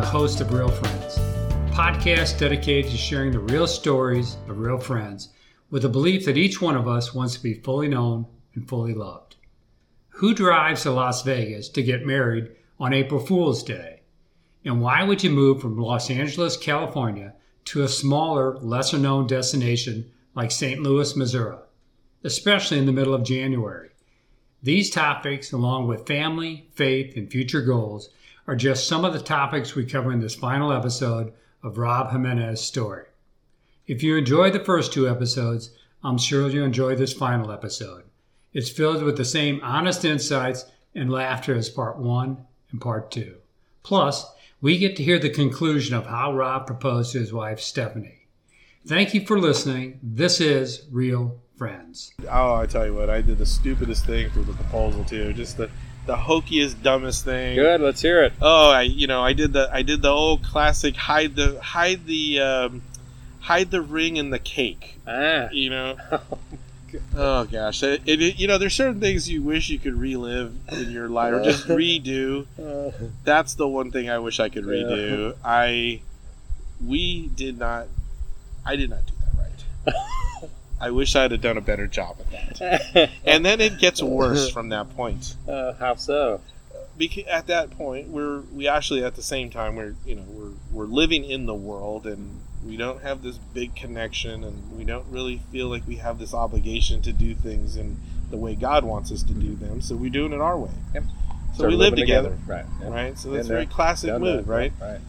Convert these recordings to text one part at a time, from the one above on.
the host of Real Friends, podcast dedicated to sharing the real stories of real friends with the belief that each one of us wants to be fully known and fully loved. Who drives to Las Vegas to get married on April Fool's Day? And why would you move from Los Angeles, California to a smaller, lesser known destination like St. Louis, Missouri, especially in the middle of January? These topics, along with family, faith, and future goals, are just some of the topics we cover in this final episode of Rob Jimenez's story. If you enjoyed the first two episodes, I'm sure you'll enjoy this final episode. It's filled with the same honest insights and laughter as part one and part two. Plus, we get to hear the conclusion of how Rob proposed to his wife, Stephanie. Thank you for listening. This is Real Friends. Oh, I tell you what, I did the stupidest thing for the proposal too. Just the the hokiest, dumbest thing. Good, let's hear it. Oh, I you know I did the I did the old classic hide the hide the um, hide the ring in the cake. Ah. You know. Oh gosh, it, it, you know there's certain things you wish you could relive in your life or just redo. That's the one thing I wish I could redo. I we did not I did not do that right. I wish I'd have done a better job at that. And then it gets worse from that point. Uh, how so? Because at that point we're we actually at the same time we're you know we're we're living in the world and we don't have this big connection and we don't really feel like we have this obligation to do things in the way God wants us to do them. So we're doing it our way. Yep. So Start we live living together, Right. yep. right? So that's a very classic move, that, right? Right.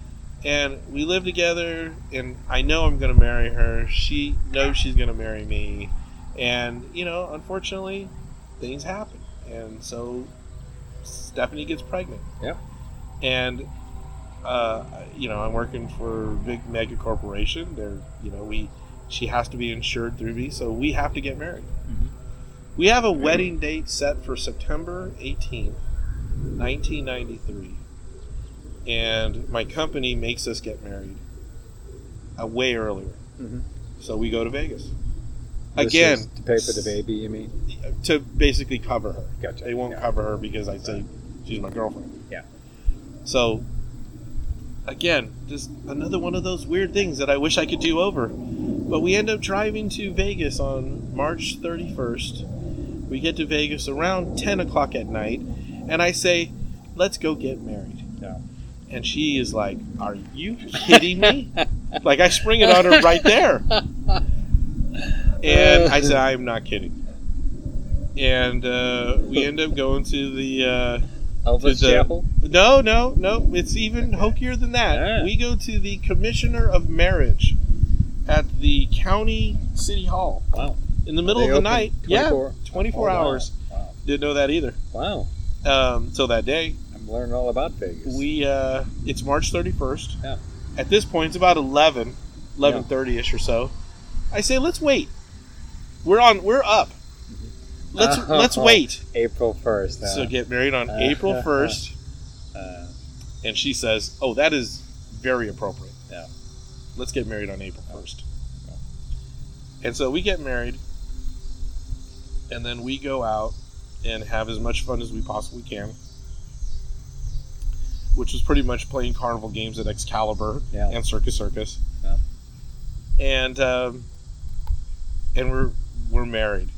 And we live together, and I know I'm going to marry her. She knows she's going to marry me, and you know, unfortunately, things happen, and so Stephanie gets pregnant. yeah And uh, you know, I'm working for a big mega corporation. They're, you know, we she has to be insured through me, so we have to get married. Mhm. We have a wedding date set for September 18th, 1993, and my company makes us get married uh, way earlier. Mhm. So we go to Vegas This again to pay for the baby. You mean? to basically cover her. Gotcha. They won't Yeah. cover her because I say she's my girlfriend. Yeah. So, again, just another one of those weird things that I wish I could do over. But we end up driving to Vegas on March 31st. We get to Vegas around 10 o'clock at night, and I say, let's go get married. And she is like, Are you kidding me? like, I spring it on her right there. And I said, I'm not kidding. And uh, we end up going to the. Uh, Elvis to the- Chapel. no, no, no. It's even hokier than that. Ah. We go to the Commissioner of Marriage at the county city hall Wow. in the middle They of the night. 24 Yeah, 24 Oh, wow. hours. Wow. Didn't know that either. Wow. Um, so that day, I'm learning all about Vegas. we uh, it's March 31st. Yeah. At this point, it's about 11, 11:30 ish or so. I say, let's wait. We're on. We're up. Let's Oh. let's wait. April first. So get married on April 1st. Uh, And she says, "Oh, that is very appropriate. Yeah. let's get married on April first. And so we get married, and then we go out and have as much fun as we possibly can, which was pretty much playing carnival games at Excalibur Yeah. and Circus Circus. Yeah. And um, and we're we're married,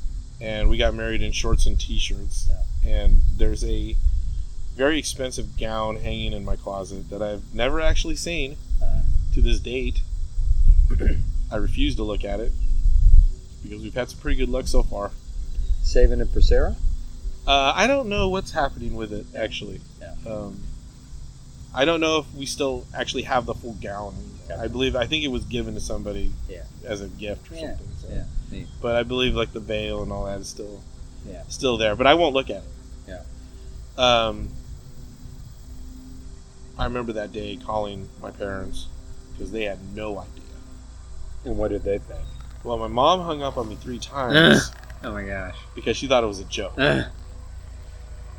and we got married in shorts and t-shirts. And there's a very expensive gown hanging in my closet that I've never actually seen uh, to this date. I refuse to look at it because we've had some pretty good luck so far. saving it for Sarah. Uh, I don't know what's happening with it actually. Yeah. Um, I don't know if we still actually have the full gown. I believe I think it was given to somebody Yeah. as a gift or Yeah. something. So. Yeah. Neat. But I believe like the veil and all that is still Yeah. still there. But I won't look at it. Yeah. Um, I remember that day calling my parents because they had no idea. And what did they think? Well, my mom hung up on me three times Oh my gosh. because she thought it was a joke.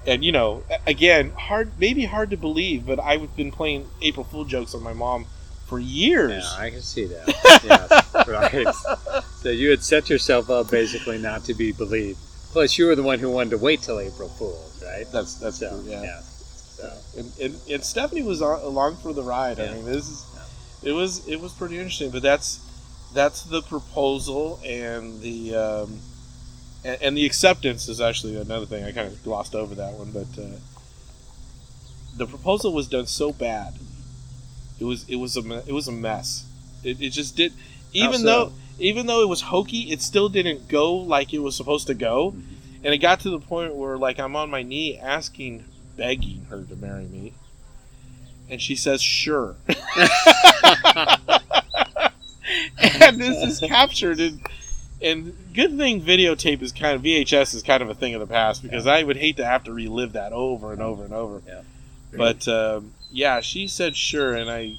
And you know, again, hard maybe hard to believe, but I've been playing April Fool jokes on my mom for years. Yeah, I can see that. yes, right. So you had set yourself up basically not to be believed. Plus, you were the one who wanted to wait till April Fools, right? That's that's So, true, yeah. yeah. So, and, and, and Stephanie was on, along for the ride. I mean, this is it was it was pretty interesting. But that's that's the proposal and the um, and, and the acceptance is actually another thing. I kind of glossed over that one, but uh, the proposal was done so bad. It was it was a it was a mess. It, it just did. Even so? though even though it was hokey, it still didn't go like it was supposed to go. Mhm. And it got to the point where like I'm on my knee asking, begging her to marry me. And she says, sure. and this is captured in and good thing videotape is kind of VHS is kind of a thing of the past because I would hate to have to relive that over and over and over. Yeah. But um, yeah, she said sure, and I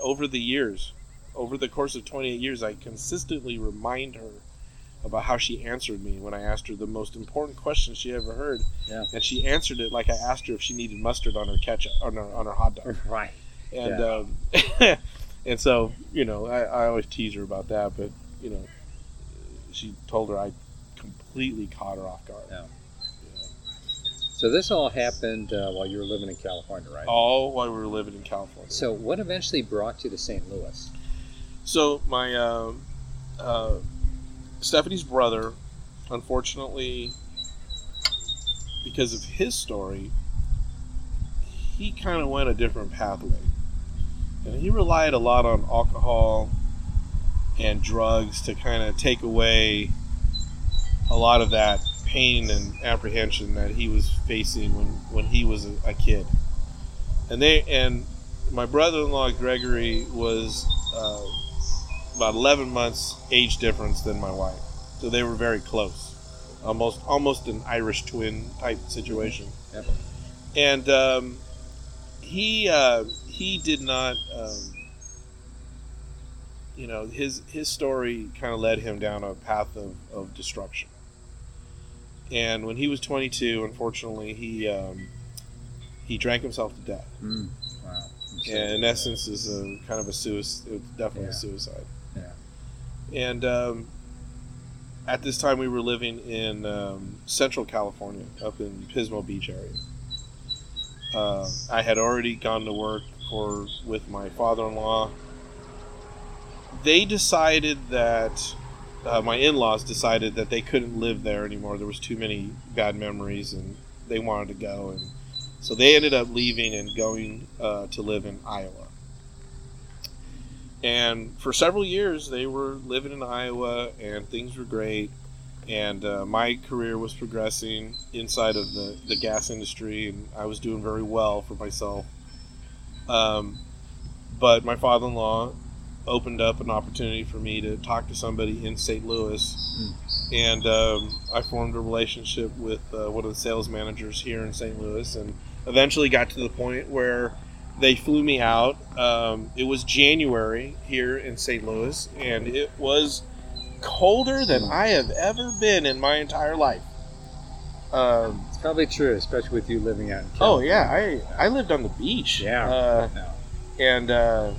over the years, over the course of 28 years, I consistently remind her about how she answered me when I asked her the most important question she ever heard, Yeah. and she answered it like I asked her if she needed mustard on her ketchup on her on her hot dog, right. and Yeah. um, and so you know I, I always tease her about that, but you know she told her I completely caught her off guard. Yeah. So this all happened uh, while you were living in California, right? All while we were living in California. So what eventually brought you to St. Louis? So my uh, uh, Stephanie's brother, unfortunately, because of his story, he kind of went a different pathway, and he relied a lot on alcohol and drugs to kind of take away a lot of that pain and apprehension that he was facing when when he was a, kid. And they and my brother-in-law Gregory was. Uh, about 11 months age difference than my wife so they were very close almost almost an irish twin type situation Yep. and um, he uh, he did not um, you know his his story kind of led him down a path of, of destruction and when he was 22 unfortunately he um, he drank himself to death Mm. Wow. And in essence is a kind of a suicide. It was definitely Yeah. a suicide. Yeah. And um, at this time, we were living in um, Central California, up in Pismo Beach area. Uh, I had already gone to work for with my father-in-law. They decided that uh, my in-laws decided that they couldn't live there anymore. There was too many bad memories, and they wanted to go. And so they ended up leaving and going uh, to live in Iowa. And for several years, they were living in Iowa, and things were great. And uh, my career was progressing inside of the, the gas industry, and I was doing very well for myself. Um, but my father in law opened up an opportunity for me to talk to somebody in St. Louis. And um, I formed a relationship with uh, one of the sales managers here in St. Louis, and eventually got to the point where they flew me out. Um, it was January here in St. Louis, and it was colder than I have ever been in my entire life. Um, It's probably true, especially with you living out in oh yeah, I I lived on the beach. Yeah. uh, and uh,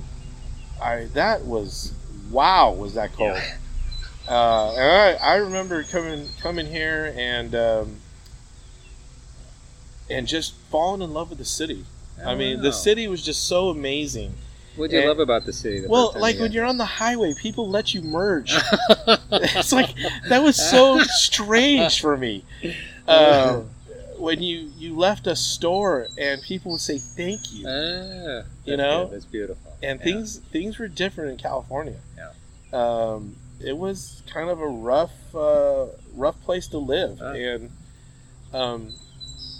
I that was wow, was that cold? Uh, and I, I remember coming coming here and um, and just falling in love with the city. I mean, the Oh. city was just so amazing. What do you and- love about the city? the Well, like when you're on the highway, people let you merge. it's like that was so strange for me. Um, when you you left a store and people would say thank you, Ah, You know? good. that's beautiful. And things things were different in California. Yeah. Um, it was kind of a rough uh, rough place to live, and um,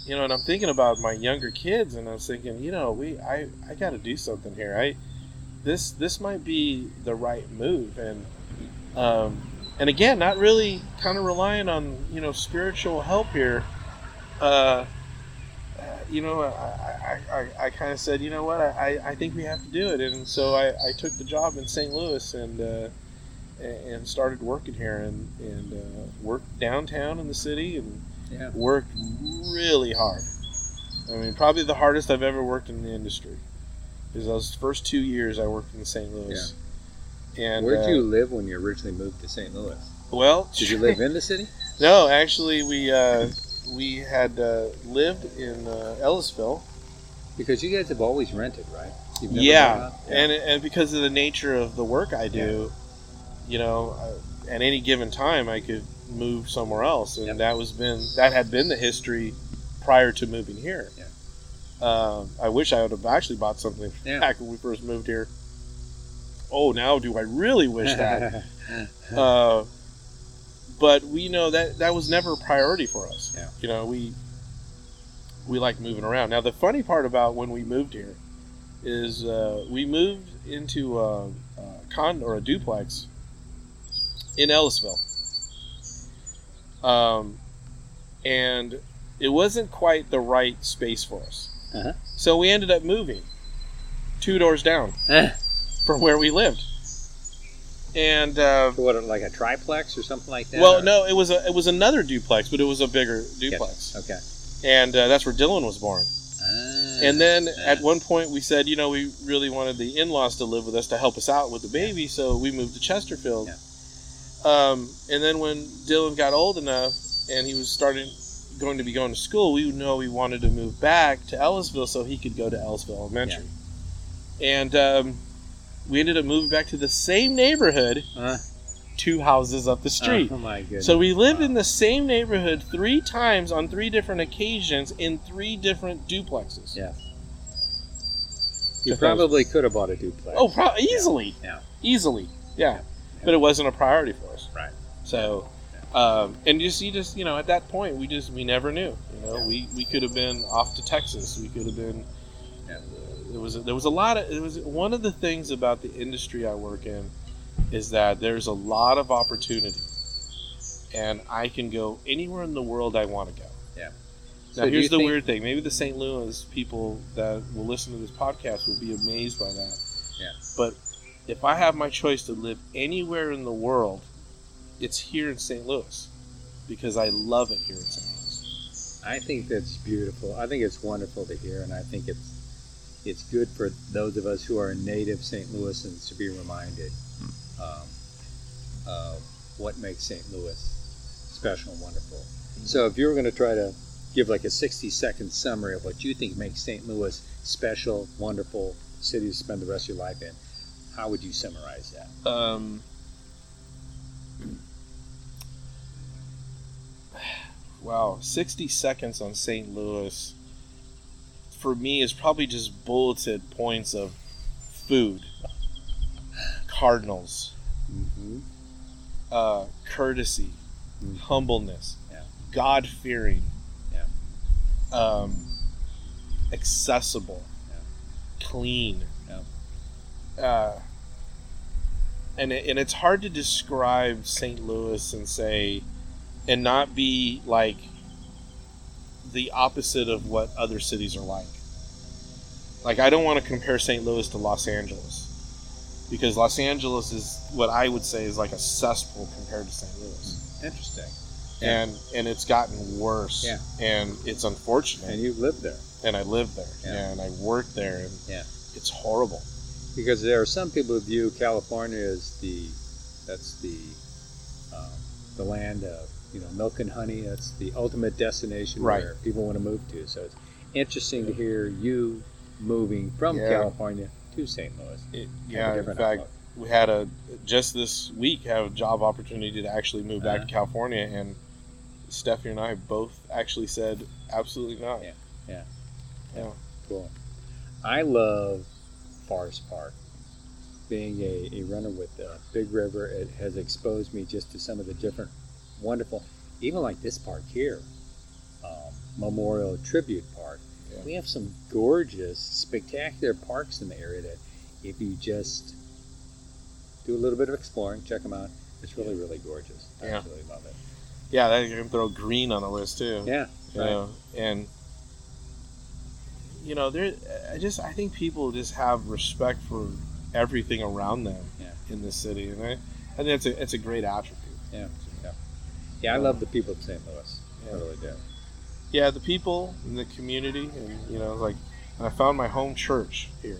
you know, and I'm thinking about my younger kids, and I was thinking, you know, we I I got to do something here. I this this might be the right move, and um, and again, not really kind of relying on you know spiritual help here. Uh, you know, I, I, I, I kind of said, you know what, I, I think we have to do it. And so I, I took the job in St. Louis and uh, and started working here and, and uh, worked downtown in the city and Yeah. worked really hard. I mean, probably the hardest I've ever worked in the industry. Because those first two years I worked in St. Louis. Yeah. And where did uh, you live when you originally moved to St. Louis? Well, Did you live in the city? No, actually, we uh, we had uh, lived in uh, Ellisville, Because you guys have always rented, right? You've never yeah, bought? and and because of the nature of the work I do, you know, I, at any given time I could move somewhere else, and Yep. that was been that had been the history prior to moving here. Yeah. Um, I wish I would have actually bought something Yeah. back when we first moved here. Oh, now do I really wish that? uh, but we know that that was never a priority for us. Yeah. You know, we we like moving around. Now, the funny part about when we moved here is uh, we moved into a, a con or a duplex in Ellisville, um, and it wasn't quite the right space for us. Uh-huh. So we ended up moving two doors down Eh, from where we lived, and. Uh, so what, like a triplex or something like that? well, or- no, it was a it was another duplex, but it was a bigger Yes. duplex, Okay. and uh, that's where Dylan was born. Ah, And then ah. at one point we said, you know, we really wanted the in-laws to live with us to help us out with the baby, so we moved to Chesterfield. Yeah. Um, and then when Dylan got old enough and he was starting going to be going to school, we know we wanted to move back to Ellisville so he could go to Ellisville Elementary. And um, we ended up moving back to the same neighborhood, Uh, two houses up the street. Oh my goodness. So we lived Wow. in the same neighborhood three times on three different occasions in three different duplexes. Yeah. You probably could have bought a duplex. Oh, pro- easily. Yeah. Easily. Yeah. Yeah. But it wasn't a priority for us. Right. So, um, and just you just you know at that point we just we never knew. You know Yeah. we we could have been off to Texas. We could have been. Yeah. There was a, there was a lot of it was one of the things about the industry I work in is that there's a lot of opportunity, and I can go anywhere in the world I want to go. Yeah. Now So here's the think- weird thing. Maybe the St. Louis people that will listen to this podcast will be amazed by that. Yeah. But if I have my choice to live anywhere in the world, it's here in St. Louis because I love it here in St. Louis. I think that's beautiful. I think it's wonderful to hear, and I think it's it's good for those of us who are native St. Louisans to be reminded um, of what makes St. Louis special and wonderful. So, if you were going to try to give like a sixty second summary of what you think makes St. Louis special, wonderful city to spend the rest of your life in, how would you summarize that? Um, wow, 60 seconds on St. Louis for me is probably just bulleted points of food, cardinals, Mm-hmm. uh, courtesy, Mhm. humbleness, Yeah. God fearing, Yeah. um, accessible, Yeah. clean. Yeah. Uh, and it, and it's hard to describe St. Louis and say, and not be like the opposite of what other cities are like. Like I don't want to compare St. Louis to Los Angeles because Los Angeles is what I would say is like a cesspool compared to St. Louis, Interesting. Yeah. and and it's gotten worse. Yeah. and it's unfortunate. And you've lived there. and I lived there, Yeah. and I worked there, and Yeah. it's horrible. Because there are some people who view California as the that's the um, the land of you know milk and honey. That's the ultimate destination Right. where people want to move to. So it's interesting to hear you moving from Yeah. California to St. Louis. It, yeah, in fact, outlook. we had a just this week have a job opportunity to actually move back Uh-huh. to California, and Stephanie and I both actually said absolutely not. Yeah. Yeah. Yeah. Cool. I love Forest Park. Being a, a runner with uh, Big River, it has exposed me just to some of the different wonderful, even like this park here, um, Memorial Tribute Park. Yeah. We have some gorgeous, spectacular parks in the area that if you just do a little bit of exploring, check them out. It's really, really gorgeous. I Yeah. absolutely love it. Yeah, that you can throw green on the list too. Yeah, you right. know, and you know, there. I just I think people just have respect for everything around them Yeah. in this city, and I, I think it's a it's a great attribute. Yeah, yeah. Yeah, I love the people of St. Louis. I really do. yeah, the people in the community, and you know, like, and I found my home church here.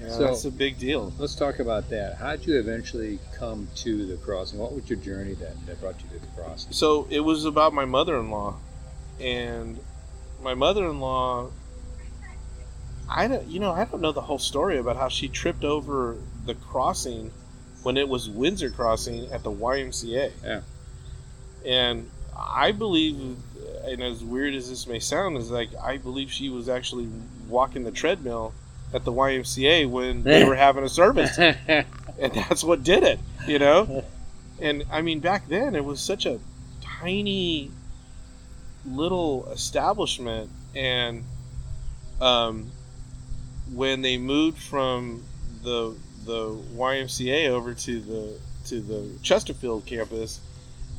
Know, So- that's a big deal. Let's talk about that. How did you eventually come to the crossing? What was your journey that, that brought you to the crossing? So it was about my mother-in-law, and my mother-in-law I don't, you know, I don't know the whole story about how she tripped over the crossing when it was Windsor Crossing at the YMCA. Yeah. And I believe, and as weird as this may sound, is like I believe she was actually walking the treadmill at the YMCA when they were having a service, and that's what did it, you know. And I mean, back then it was such a tiny little establishment, and um, when they moved from the the YMCA over to the to the Chesterfield campus,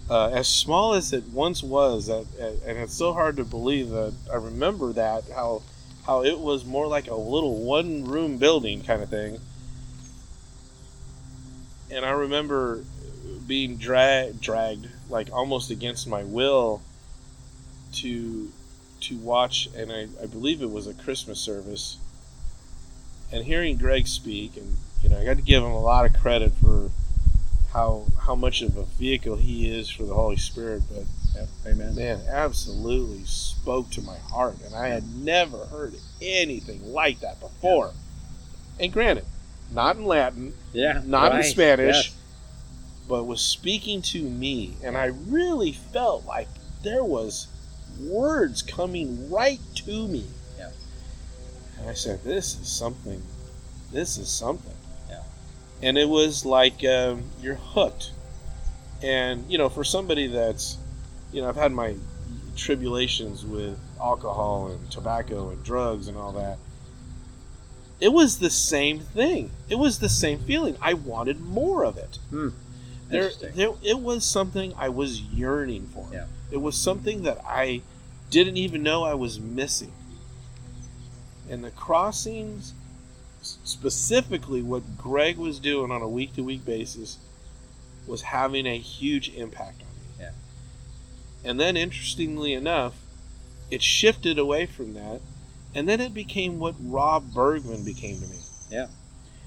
uh, as small as it once was, and it's so hard to believe that I remember that how how it was more like a little one room building kind of thing. And I remember being drag, dragged like almost against my will to to watch, and I, I believe it was a Christmas service, and hearing Greg speak, and you know I got to give him a lot of credit for how how much of a vehicle he is for the Holy Spirit, but Yep, amen. man, absolutely spoke to my heart, and I had never heard anything like that before. And granted, not in Latin, Yeah. not in Spanish, yes. but was speaking to me, and I really felt like there was words coming right to me. Yeah. And I said, "This is something. This is something." And it was like um, you're hooked, and you know, for somebody that's, you know, I've had my tribulations with alcohol and tobacco and drugs and all that. It was the same thing. It was the same feeling. I wanted more of it. Hmm. There, there, it was something I was yearning for. Yeah. It was something that I didn't even know I was missing. And the crossings, specifically what Greg was doing on a week to week basis, was having a huge impact on me. Yeah. And then, interestingly enough, it shifted away from that, and then it became what Rob Bergman became to me. Yeah.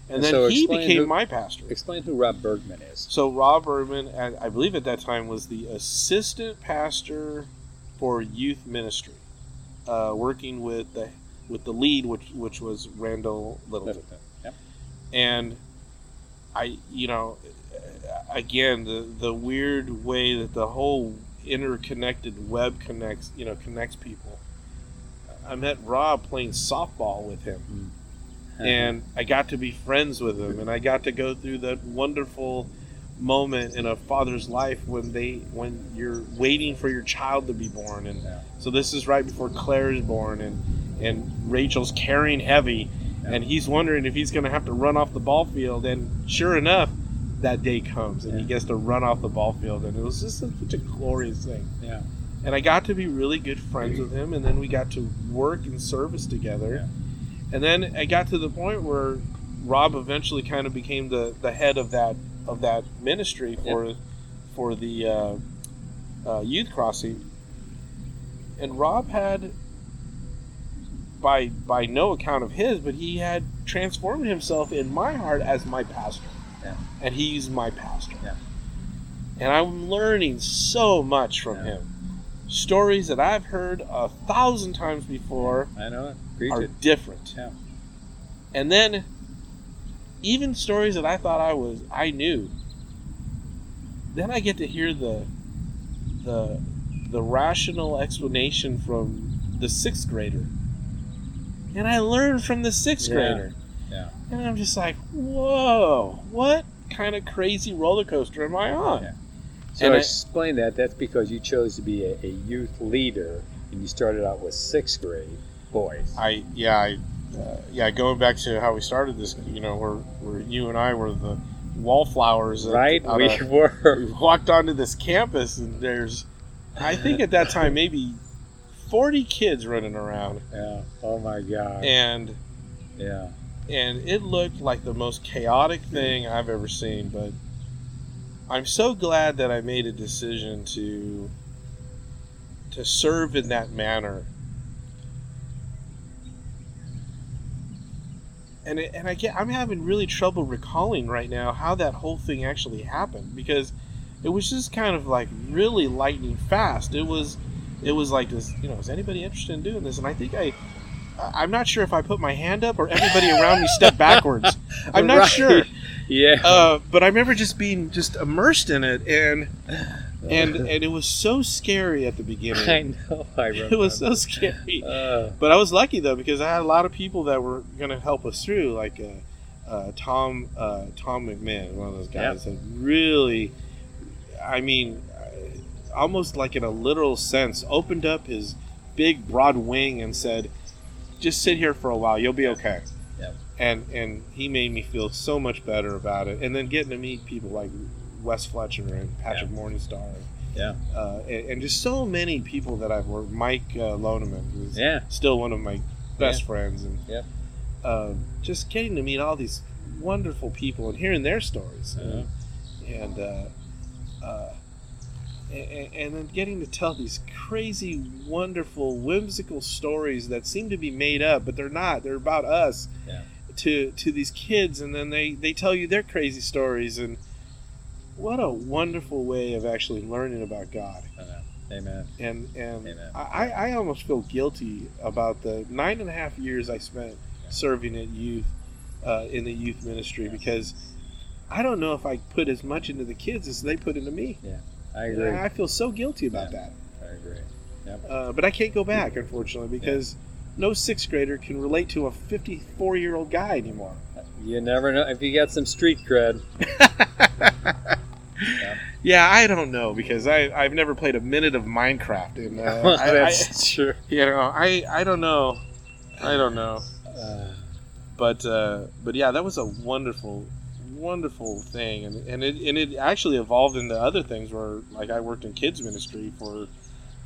And And then so he became who- my pastor. Explain who Rob Bergman is. So Rob Bergman, I believe at that time was the assistant pastor for youth ministry, uh, working with the with the lead, which which was Randall Littleton. Yep. And I, you know, again the the weird way that the whole interconnected web connects, you know, connects people. I met Rob playing softball with him mm. and I got to be friends with him, and I got to go through that wonderful moment in a father's life when they when you're waiting for your child to be born, and Yeah. so this is right before Claire is born, and and Rachel's carrying heavy, Yeah. and he's wondering if he's going to have to run off the ball field, and sure enough. That day comes and he gets to run off the ball field, and it was just such a glorious thing yeah. and I got to be really good friends with him, and then we got to work in service together, Yeah. and then I got to the point where Rob eventually kind of became the, the head of that of that ministry for for the uh, uh, youth crossing, and Rob had. By, by no account of his, but he had transformed himself in my heart as my pastor, Yeah. and he's my pastor, Yeah. and I'm learning so much from Yeah. him stories that I've heard a thousand times before I know it. Preach are it. different. Yeah. And then even stories that I thought I was I knew. Then I get to hear the the the rational explanation from the sixth grader. And I learned from the sixth Yeah. grader. Yeah. And I'm just like, whoa, what kind of crazy roller coaster am I on? Yeah. So And I- explain that. That's because you chose to be a, a youth leader, and you started out with sixth grade boys. I yeah I uh, yeah going back to how we started this you know where where you and I were the wallflowers right? We a- we were. walked onto this campus and there's I think at that time maybe 40 kids running around Yeah. Oh my God. and yeah. and it looked like the most chaotic thing I've ever seen but I'm so glad that I made a decision to to serve in that manner and it, and I get I'm having really trouble recalling right now how that whole thing actually happened because it was just kind of like really lightning fast. It was it was like this, you know, is anybody interested in doing this? And I think I I'm not sure if I put my hand up or everybody around me stepped backwards. I'm not Right. sure. Yeah. Uh, but I remember just being just immersed in it, and and and it was so scary at the beginning. I know. I remember. It was so scary. Uh, But I was lucky though because I had a lot of people that were going to help us through, like uh, uh, Tom uh, Tom McMahon, one of those guys that really, I mean, almost like in a literal sense, opened up his big broad wing and said, "Just sit here for a while, you'll be okay." Yeah. And and he made me feel so much better about it, and then getting to meet people like Wes Fletcher and Patrick Morningstar. Yeah. Uh, and, and just so many people that I've worked. Mike uh, Loneman, who's yeah. still one of my best Yeah. friends, and Yeah. uh, just getting to meet all these wonderful people and hearing their stories, Uh-huh. and uh, uh, and, and then getting to tell these crazy, wonderful, whimsical stories that seem to be made up, but they're not. They're about us. Yeah. To to these kids, and then they they tell you their crazy stories, and what a wonderful way of actually learning about God. Amen. and and Amen. I, I almost feel guilty about the nine and a half years I spent serving at youth uh, in the youth ministry because I don't know if I put as much into the kids as they put into me. I agree. I, feel so guilty about Yeah. I agree. that. Uh, but I can't go back, unfortunately, because no sixth grader can relate to a 54 year old guy anymore. You never know if you got some street cred. Yeah, I don't know because I I've never played a minute of Minecraft, and uh, Well, I, that's true. you know I I don't know, I don't know. Uh, but uh, but yeah, that was a wonderful, wonderful thing, and and it and it actually evolved into other things where like I worked in kids ministry for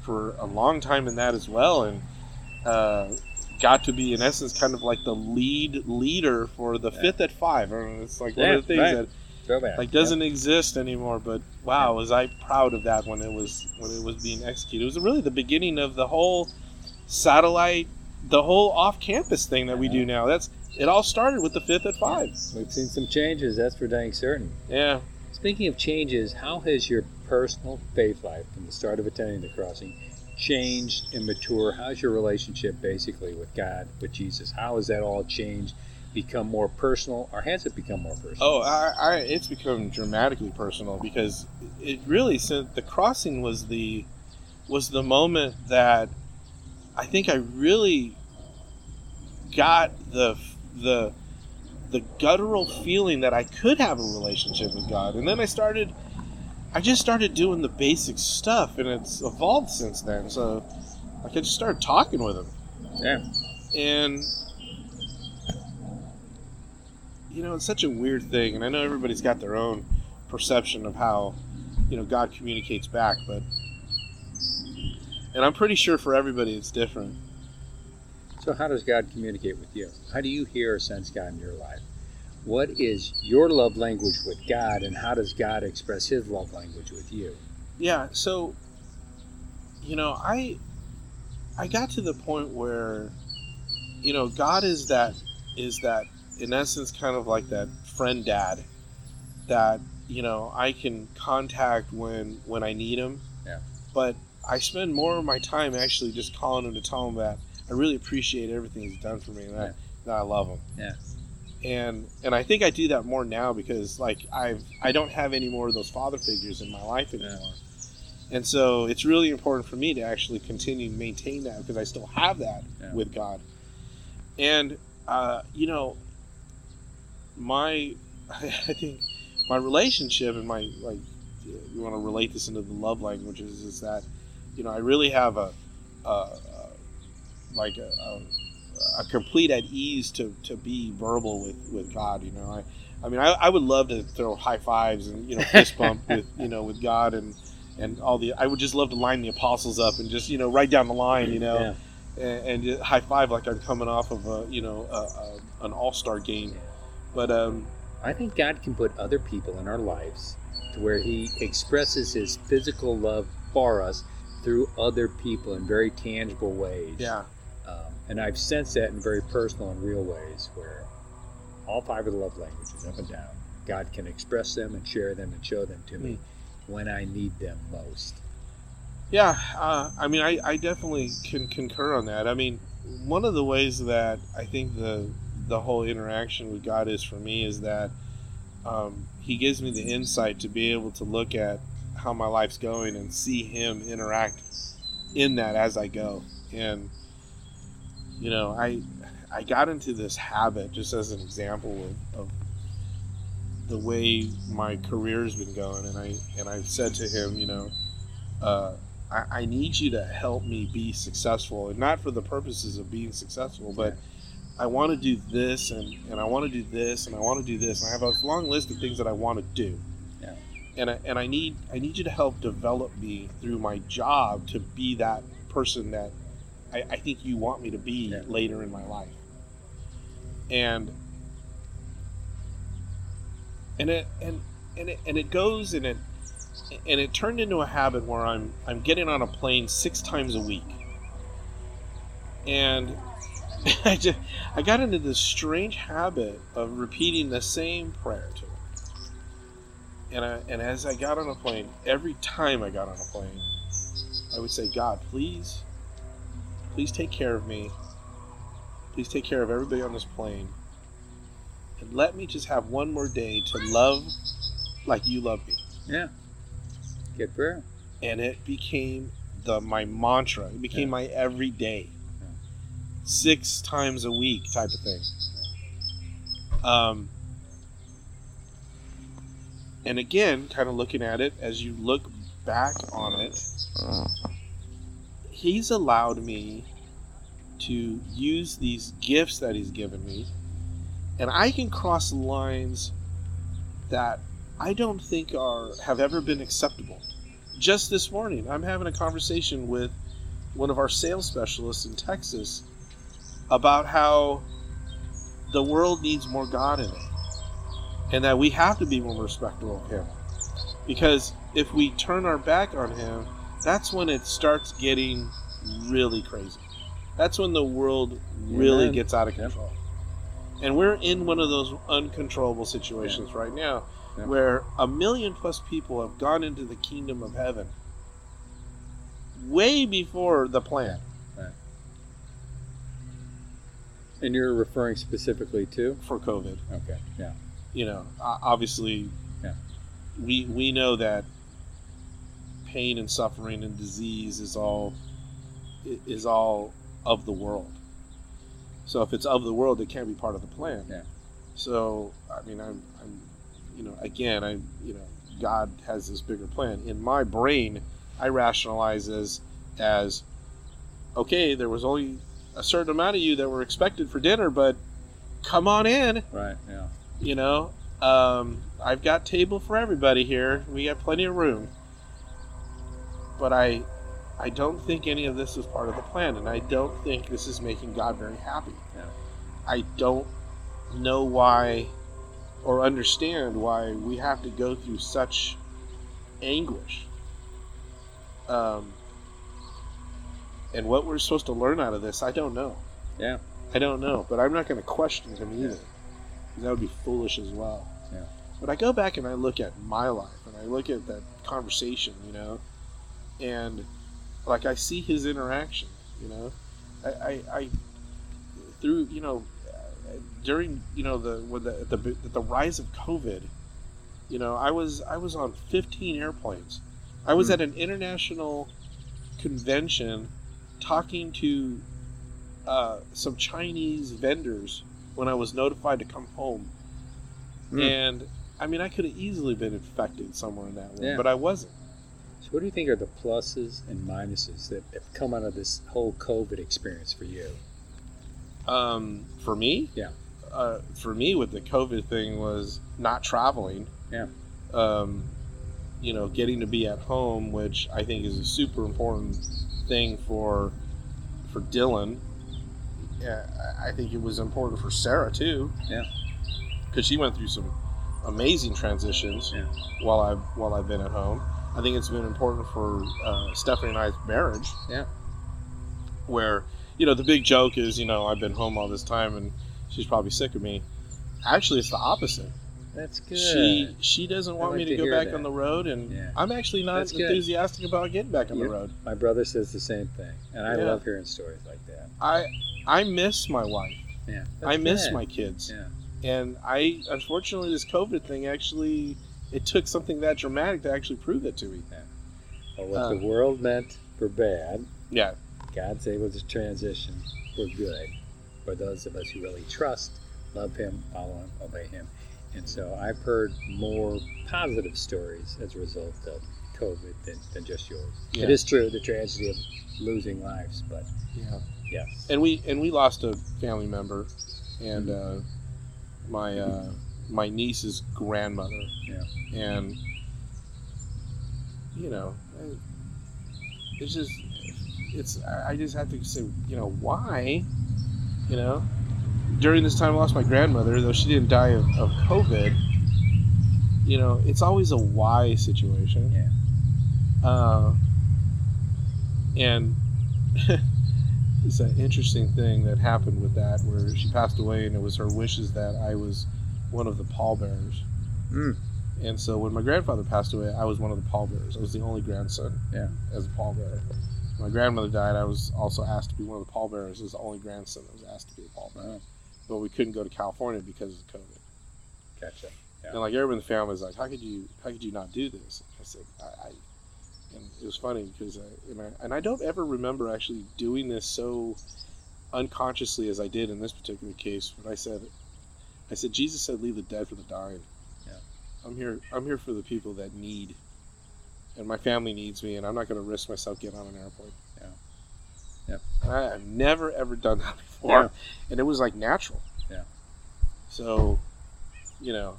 for a long time in that as well, and uh, got to be in essence kind of like the lead leader for the Yeah. fifth at five. I mean, it's like one of the things right. that like doesn't exist anymore. But wow, was I proud of that when it was when it was being executed. It was really the beginning of the whole satellite, the whole off-campus thing that we do now. That's it. All started with the fifth at five. We've seen some changes. That's for dang certain. Yeah. Speaking of changes, how has your personal faith life from the start of attending the crossing changed and mature? How's your relationship basically with God, with Jesus? How has that all changed, become more personal, or has it become more personal? Oh, I, I, it's become dramatically personal because it really since the crossing was the was the moment that I think I really got the the the guttural feeling that I could have a relationship with God, and then I started. I just started doing the basic stuff, and it's evolved since then. So, like, I just started talking with him Yeah. and you know it's such a weird thing and i know everybody's got their own perception of how you know god communicates back but and i'm pretty sure for everybody it's different So, how does God communicate with you? How do you hear or sense God in your life? What is your love language with God, and how does God express His love language with you? yeah so you know i i got to the point where you know god is that is that in essence kind of like that friend dad that you know i can contact when when i need him Yeah. but i spend more of my time actually just calling him to tell him that i really appreciate everything he's done for me and Yeah. that i love him Yeah. and and i think i do that more now because like i've i don't have any more of those father figures in my life Yeah. anymore and so it's really important for me to actually continue to maintain that because I still have that Yeah. with God. And uh, you know, my I think my relationship and my like you want to relate this into the love languages is that you know I really have a, a, a like a, a, a complete at ease to, to be verbal with, with God. You know, I I mean I, I would love to throw high fives and you know fist bump with you know with God and and all the I would just love to line the apostles up and just you know right down the line you know Yeah. and, and high five like I'm coming off of a you know a, a, an all star game. But um, I think God can put other people in our lives to where He expresses His physical love for us through other people in very tangible ways. yeah, and I've sensed that in very personal and real ways where all five of the love languages, up and down, God can express them and share them and show them to me when I need them most. Yeah, uh, I mean, I, I definitely can concur on that. I mean, one of the ways that I think the the whole interaction with God is for me is that um, He gives me the insight to be able to look at how my life's going and see Him interact in that as I go. And you know, I I got into this habit just as an example of, of the way my career's been going, and I and I said to him, you know. Uh, I, I need you to help me be successful, and not for the purposes of being successful, but I want to do this, and, and I want to do this, and I want to do this, and I have a long list of things that I want to do. Yeah. And I, and I need I need you to help develop me through my job to be that person that I, I think you want me to be Yeah. later in my life. And and it and and it, and it goes and it and it turned into a habit where I'm I'm getting on a plane six times a week, and I just I got into this strange habit of repeating the same prayer to him. And I and as I got on a plane, every time I got on a plane, I would say, God, please, please take care of me. Please take care of everybody on this plane. And let me just have one more day to love like you love me Yeah. Good prayer. and it became the my mantra. It became Yeah. my everyday, six times a week type of thing. Um, and again, kind of looking at it as you look back on it, he's allowed me to use these gifts that he's given me, and I can cross lines that I don't think are have ever been acceptable. Just this morning i'm having a conversation with one of our sales specialists in texas about how the world needs more god in it and that we have to be more respectful of him. Because if we turn our back on him that's when it starts getting really crazy that's when the world really Amen. gets out of Yep. control and we're in one of those uncontrollable situations right now Yep. where a million plus people have gone into the kingdom of heaven way before the plan. And you're referring specifically to? for COVID. Okay. Yeah. You know, obviously, Yeah. we we know that pain and suffering and disease is all is all of the world. So if it's of the world, it can't be part of the plan. Yeah. So I mean, I'm, I'm, you know, again, I, you know, God has this bigger plan. In my brain, I rationalize as as okay, there was only a certain amount of you that were expected for dinner, but come on in Right. Yeah. you know um, i've got table for everybody here we got plenty of room but i i don't think any of this is part of the plan and i don't think this is making god very happy Yeah. i don't know why or understand why we have to go through such anguish um, and what we're supposed to learn out of this i don't know Yeah. I don't know, but I'm not going to question him either. That would be foolish as well. Yeah. But I go back and I look at my life and I look at that conversation, you know, and like I see his interaction, you know, I, I, I through you know during you know the when the the the rise of COVID, you know, I was I was on 15 airplanes. I was Hmm. at an international convention talking to uh, some Chinese vendors when I was notified to come home. Hmm. And I mean, I could have easily been infected somewhere in that room, Yeah. but I wasn't. So, what do you think are the pluses and minuses that have come out of this whole COVID experience for you? Um, for me, Yeah. Uh, for me, with the COVID thing was not traveling. Yeah. Um, you know, getting to be at home, which I think is a super important thing for for Dylan. Yeah, I- think it was important for Sarah too. Yeah. Because she went through some amazing transitions Yeah. while I while I've been at home. I think it's been important for uh, Stephanie and I's marriage. Yeah. Where you know the big joke is you know I've been home all this time and she's probably sick of me. Actually, it's the opposite. That's good. She she doesn't want like me to, to go back that. on the road, and Yeah. I'm actually not That's good. enthusiastic about getting back on Yep. the road. My brother says the same thing, and I Yeah. love hearing stories like that. I I miss my wife. Yeah, I miss good. my kids, Yeah, and I unfortunately this COVID thing actually it took something that dramatic to actually prove it to me. Then. Well, what Uh. the world meant for bad, Yeah, God's able to transition for good for those of us who really trust, love Him, follow Him, obey Him. And so I've heard more positive stories as a result of COVID than, than just yours. Yeah. It is true, the tragedy of losing lives, but yeah. yes. And we and we lost a family member, and uh, my uh, my niece's grandmother. Yeah. And you know, it's just it's I just have to say you know why, you know, during this time I lost my grandmother though she didn't die of, of COVID. You know, it's always a why situation. Yeah. Uh, and it's an interesting thing that happened with that, where she passed away, and it was her wishes that I was one of the pallbearers. Mm. And so when my grandfather passed away, I was one of the pallbearers. I was the only grandson Yeah. as a pallbearer. When my grandmother died, I was also asked to be one of the pallbearers. I was the only grandson that was asked to be a pallbearer. Wow. But we couldn't go to California because of COVID. Gotcha. Yeah. And like everyone in the family was like, "How could you? How could you not do this?" I said, "I." I and it was funny because I and, I and I don't ever remember actually doing this so unconsciously as I did in this particular case. When I said, "I said Jesus said, leave the dead for the dying." Yeah. I'm here. I'm here for the people that need, and my family needs me, and I'm not going to risk myself getting on an airplane. Yeah. Yep. I, I've never ever done that before, Yeah. and it was like natural. Yeah. So, you know,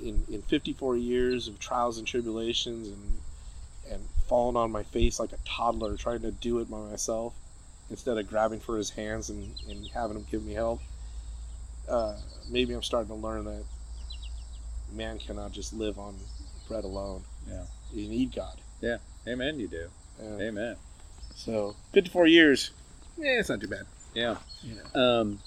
in in 54 years of trials and tribulations and and falling on my face like a toddler trying to do it by myself instead of grabbing for his hands and, and having him give me help uh, maybe i'm starting to learn that man cannot just live on bread alone Yeah. you need god Yeah. Amen, you do. Amen. so 54 years yeah it's not too bad Yeah. know Um,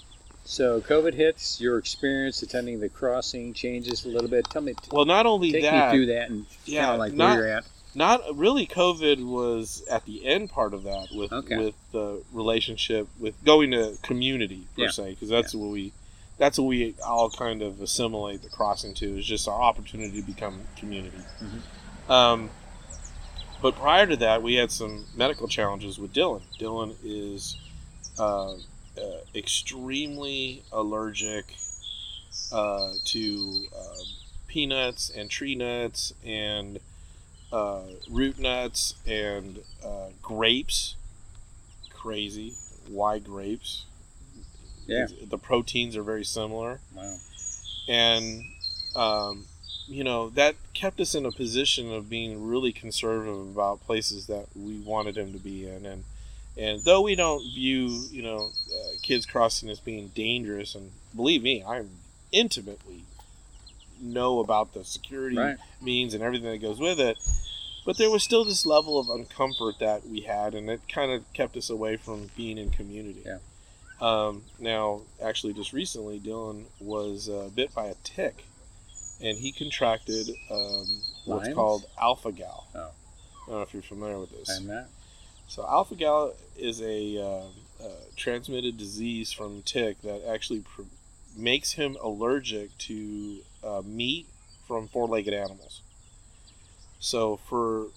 so COVID hits. Your experience attending the crossing changes a little bit. Tell me, well not only take that me through that and Yeah, kind of like not- where you're at. not really covid was at the end part of that with Okay. with the relationship with going to community per Yeah. se because that's what we that's what we all kind of assimilate the crossing to is just our opportunity to become community Mhm. um, but prior to that we had some medical challenges with dylan dylan is uh, uh, extremely allergic uh, to uh, peanuts and tree nuts and uh, root nuts and uh, grapes. Crazy. Why grapes? Yeah. The proteins are very similar. Wow. And, um, you know, that kept us in a position of being really conservative about places that we wanted him to be in. And, and though we don't view, you know, uh, kids crossing as being dangerous, and believe me, I'm intimately know about the security Right. means and everything that goes with it. But there was still this level of uncomfort that we had, and it kind of kept us away from being in community. Yeah. Um, now, actually, just recently, Dylan was uh, bit by a tick, and he contracted um, what's Lyme's? called alpha gal. Oh. I don't know if you're familiar with this. I'm not. So alpha gal is a uh, uh, transmitted disease from tick that actually pr- makes him allergic to uh, meat from four-legged animals. So for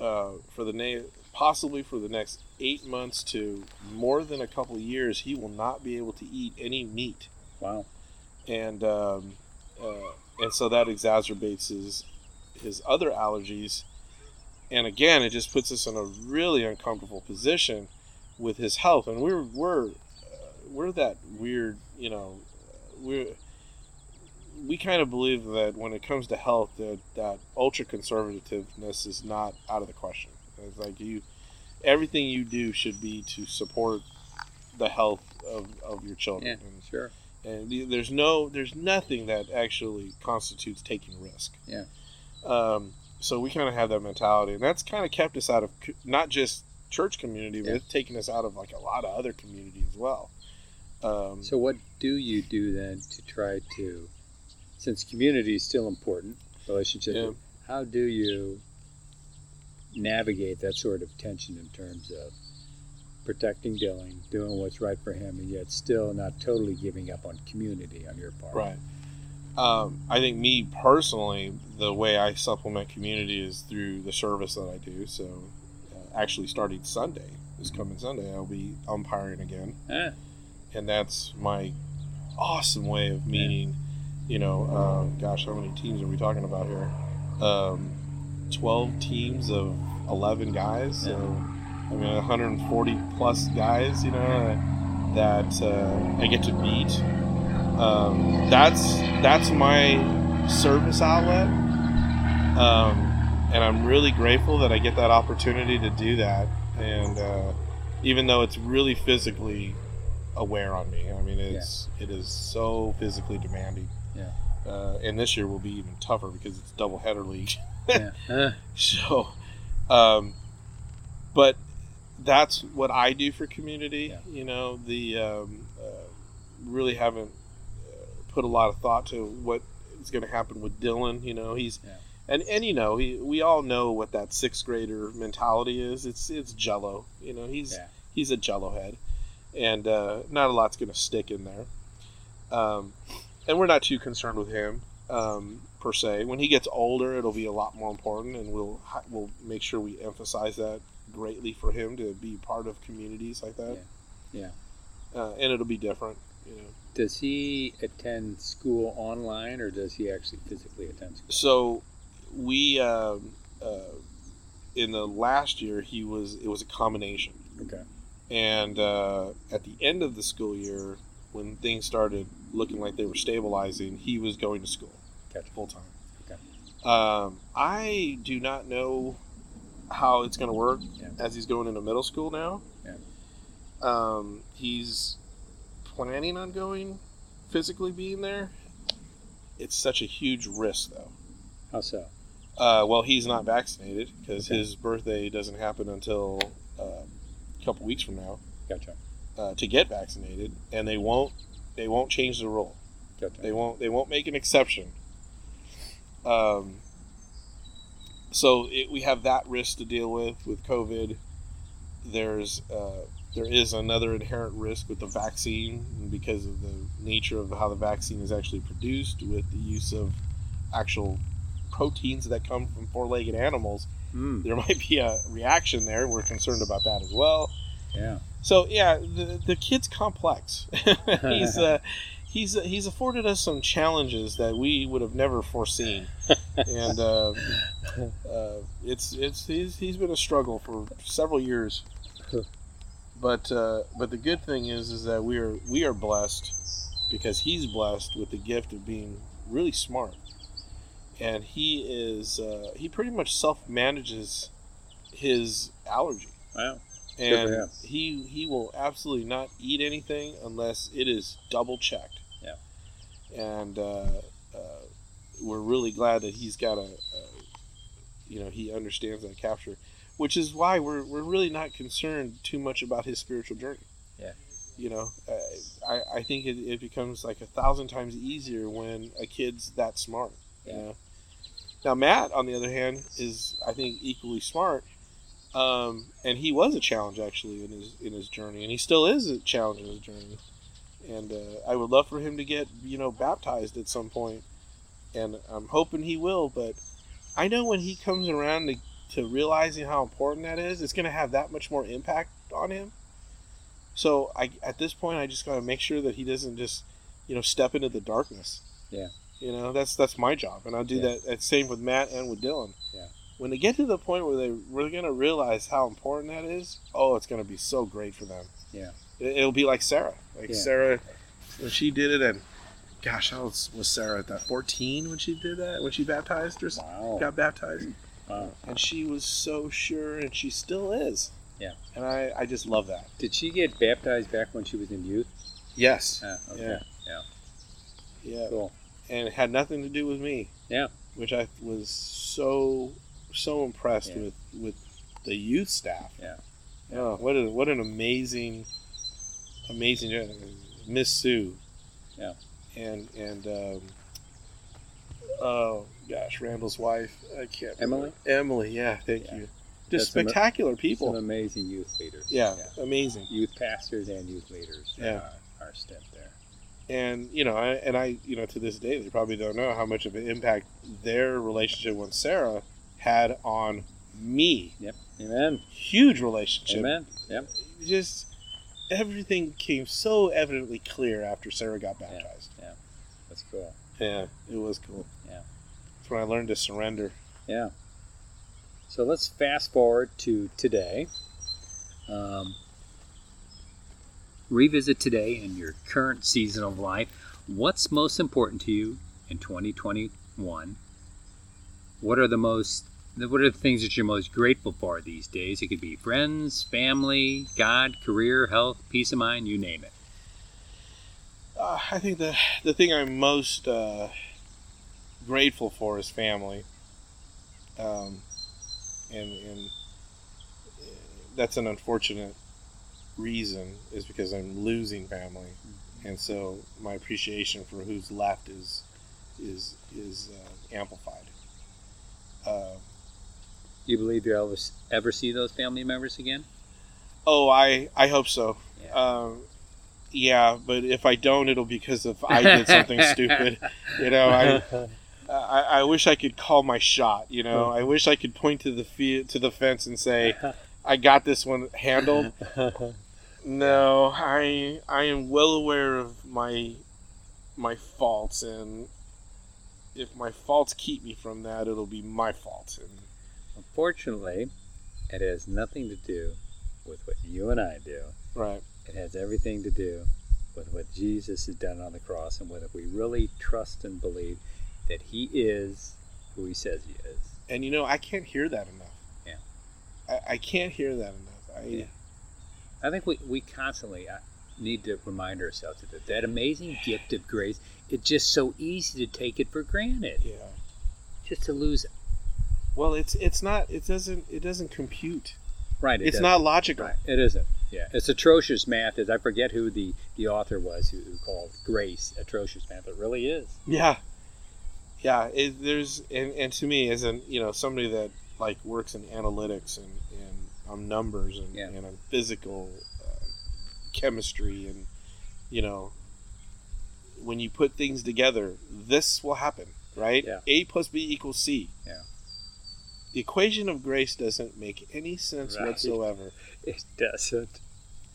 uh, for the na- possibly for the next eight months to more than a couple years, he will not be able to eat any meat, Wow. and um, uh, and so that exacerbates his his other allergies. And again, it just puts us in a really uncomfortable position with his health, and we're we're uh, we're that weird, you know, we're we kind of believe that when it comes to health, that that ultra conservativeness is not out of the question. It's like you, everything you do should be to support the health of, of your children. Yeah. And, Sure. and there's no there's nothing that actually constitutes taking risk. Yeah. Um, so we kind of have that mentality, and that's kind of kept us out of not just church community, but Yeah. it's taken us out of like a lot of other communities as well. Um, So what do you do then to try to since community is still important, relationship. Yeah. How do you navigate that sort of tension in terms of protecting Dylan, doing what's right for him, and yet still not totally giving up on community on your part? Right. Um, I think me personally, the way I supplement community is through the service that I do. So, uh, actually, starting Sunday, this coming Sunday, I'll be umpiring again, Ah, and that's my awesome way of meeting. You know, uh, gosh, how many teams are we talking about here? Um, Twelve teams of eleven guys. So, I mean, 140 plus guys. You know, that uh, I get to meet um, that's that's my service outlet um, and i'm really grateful that i get that opportunity to do that and uh, even though it's really physically aware on me i mean it's it is so physically demanding Yeah. Uh, and this year will be even tougher because it's double header league yeah. Ah, so um, but that's what i do for community Yeah. you know the um, uh, really haven't uh, put a lot of thought to what is going to happen with dylan you know he's Yeah. and and you know he, we all know what that sixth grader mentality is it's it's jello you know he's Yeah. he's a jello head and uh, not a lot's going to stick in there um, and we're not too concerned with him um, per se. When he gets older, it'll be a lot more important, and we'll we'll make sure we emphasize that greatly for him to be part of communities like that. Yeah. Uh, and it'll be different, you know. Does he attend school online, or does he actually physically attend school? So we um, uh, in the last year he was it was a combination, Okay. and uh, at the end of the school year when things started looking like they were stabilizing, he was going to school Gotcha. full time. Okay. Um, I do not know how it's going to work Yeah. as he's going into middle school now. Yeah. Um, he's planning on going physically being there. It's such a huge risk, though. How so? Uh, well, he's not vaccinated because Okay. his birthday doesn't happen until uh, a couple weeks from now Gotcha. Uh, to get vaccinated, and they won't they won't change the rule. Gotcha. They won't. They won't make an exception. Um. So it, we have that risk to deal with with COVID. There's uh, there is another inherent risk with the vaccine because of the nature of how the vaccine is actually produced with the use of actual proteins that come from four-legged animals. Mm, There might be a reaction there. We're concerned about that as well. yeah. So yeah, the the kid's complex. he's uh, he's he's afforded us some challenges that we would have never foreseen, and uh, uh, it's it's he's, he's been a struggle for several years. But uh, but the good thing is is that we are we are blessed because he's blessed with the gift of being really smart, and he is uh, he pretty much self manages his allergy Wow. And he he will absolutely not eat anything unless it is double checked. Yeah. And uh, uh, we're really glad that he's got a, a, you know, he understands that capture, which is why we're we're really not concerned too much about his spiritual journey. Yeah. You know, uh, I I think it, it becomes like a thousand times easier when a kid's that smart. You Yeah. know. Now Matt, on the other hand, is I think equally smart, um, and he was a challenge actually in his in his journey, and he still is a challenge in his journey. And uh, I would love for him to get you know baptized at some point, and I'm hoping he will. But I know when he comes around to, to realizing how important that is, it's going to have that much more impact on him. So I at this point, I just got to make sure that he doesn't just you know step into the darkness. Yeah. You know that's that's my job, and I'll do Yeah. that. Same with Matt and with Dylan. Yeah. When they get to the point where they we're gonna realize how important that is, oh, it's gonna be so great for them. Yeah. It, it'll be like Sarah, like Yeah. Sarah when she did it, and gosh, how old was Sarah at that? Fourteen when she did that, when she baptized or Wow. got baptized, wow. and she was so sure, and she still is. Yeah. And I I just love that. Did she get baptized back when she was in youth? Yes. Ah, okay. Yeah. Yeah. Yeah. Cool. and it had nothing to do with me. Yeah. Which I was so so impressed Yeah. with with the youth staff. Yeah. Oh, what a what an amazing amazing Miss Sue. Yeah. And and um, Oh gosh, Randall's wife. I can't. Emily? Emily, yeah, thank Yeah. you. Just That's spectacular Some people. amazing youth leaders. Yeah, amazing. Youth pastors and youth leaders. Yeah. Uh, are step there. And you know, I, and I, you know, to this day, they probably don't know how much of an impact their relationship with Sarah had on me. Yep. Amen. Huge relationship. Amen. Yep. Just everything came so evidently clear after Sarah got baptized. Yeah. That's cool. Yeah, it was cool. Yeah. That's when I learned to surrender. Yeah. So let's fast forward to today. Um, revisit today in your current season of life. What's most important to you in 2021? What are the most what are the things that you're most grateful for these days? It could be friends, family, God, career, health, peace of mind, you name it. Uh, I think the the thing I'm most uh, grateful for is family, um, and and uh, that's an unfortunate reason is because I'm losing family, and so my appreciation for who's left is is is uh, amplified. Uh, Do you believe you'll ever, ever see those family members again? oh, I I hope so. Yeah. Um, yeah, but if I don't, it'll be because if I did something stupid. You know, I, I I wish I could call my shot. You know, I wish I could point to the fe- to the fence and say, "I got this one handled." No, I I am well aware of my my faults, and if my faults keep me from that, it'll be my fault. And Unfortunately, it has nothing to do with what you and I do. right, It has everything to do with what Jesus has done on the cross and whether we really trust and believe that He is who He says He is. and you know, I can't hear that enough. Yeah. I, I can't hear that enough. I, Yeah. I think we, we constantly uh, need to remind ourselves of that. That amazing gift of grace, it's just so easy to take it for granted. yeah. Just to lose. Well, it's it's not. It doesn't. It doesn't compute. Right. it it's doesn't. not logical. Right. It isn't. Yeah. It's atrocious math. Is I forget who the, the author was who, who called grace atrocious math. It really is. Yeah, yeah. It, there's and, and to me, as an you know somebody that like works in analytics and and on numbers and, Yeah. and on physical uh, chemistry and you know when you put things together, this will happen, right? Yeah. A plus B equals C. Yeah. The equation of grace doesn't make any sense Right. whatsoever, It doesn't.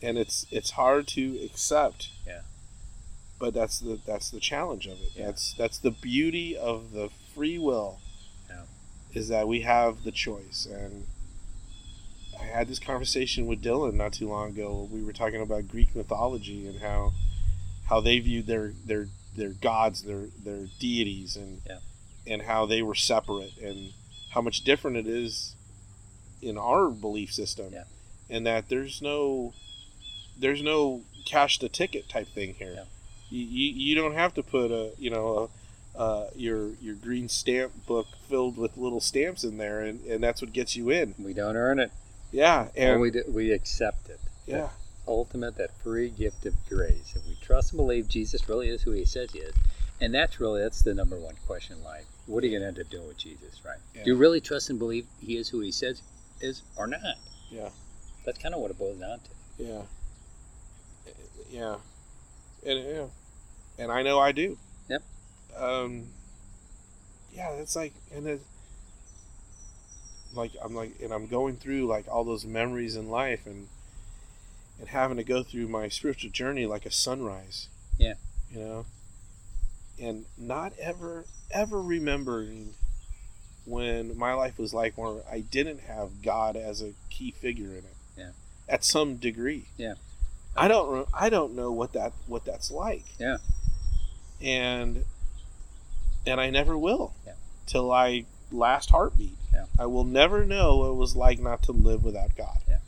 and it's it's hard to accept. Yeah. But that's the that's the challenge of it. Yeah. That's that's the beauty of the free will. Yeah. Is that we have the choice, and I had this conversation with Dylan not too long ago. We were talking about Greek mythology and how how they viewed their their their gods, their their deities, and Yeah. and how they were separate, and how much different it is in our belief system, Yeah. and that there's no there's no cash the ticket type thing here. Yeah. You, you, you don't have to put a you know a, uh, your your green stamp book filled with little stamps in there, and, and that's what gets you in. We don't earn it. Yeah, and we, do, we accept it. yeah, ultimate, that free gift of grace. If we trust and believe Jesus really is who he says he is, and that's really that's the number one question in life. What are you going to end up doing with Jesus, right? Yeah. Do you really trust and believe he is who he says is or not? yeah, That's kind of what it boils down to. yeah, yeah, and yeah, and I know I do. Yep. Um. Yeah, it's like, and it, like I'm like, and I'm going through like all those memories in life, and and having to go through my spiritual journey like a sunrise. Yeah. You know, and not ever ever remembering when my life was like where I didn't have God as a key figure in it. Yeah. At some degree. Yeah. I don't I don't know what that what that's like. Yeah. And and I never will. Yeah. Till I last heartbeat. Yeah. I will never know what it was like not to live without God. Yeah.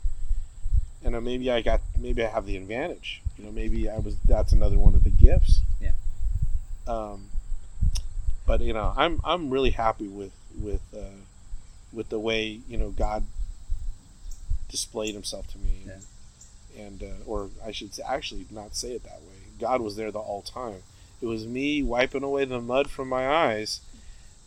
And maybe I got maybe I have the advantage. You know, maybe I was that's another one of the gifts. Yeah. Um but you know, I'm I'm really happy with with uh with the way, you know, God displayed himself to me. Yeah. And uh, or I should say, actually not say it that way. God was there the whole time. It was me wiping away the mud from my eyes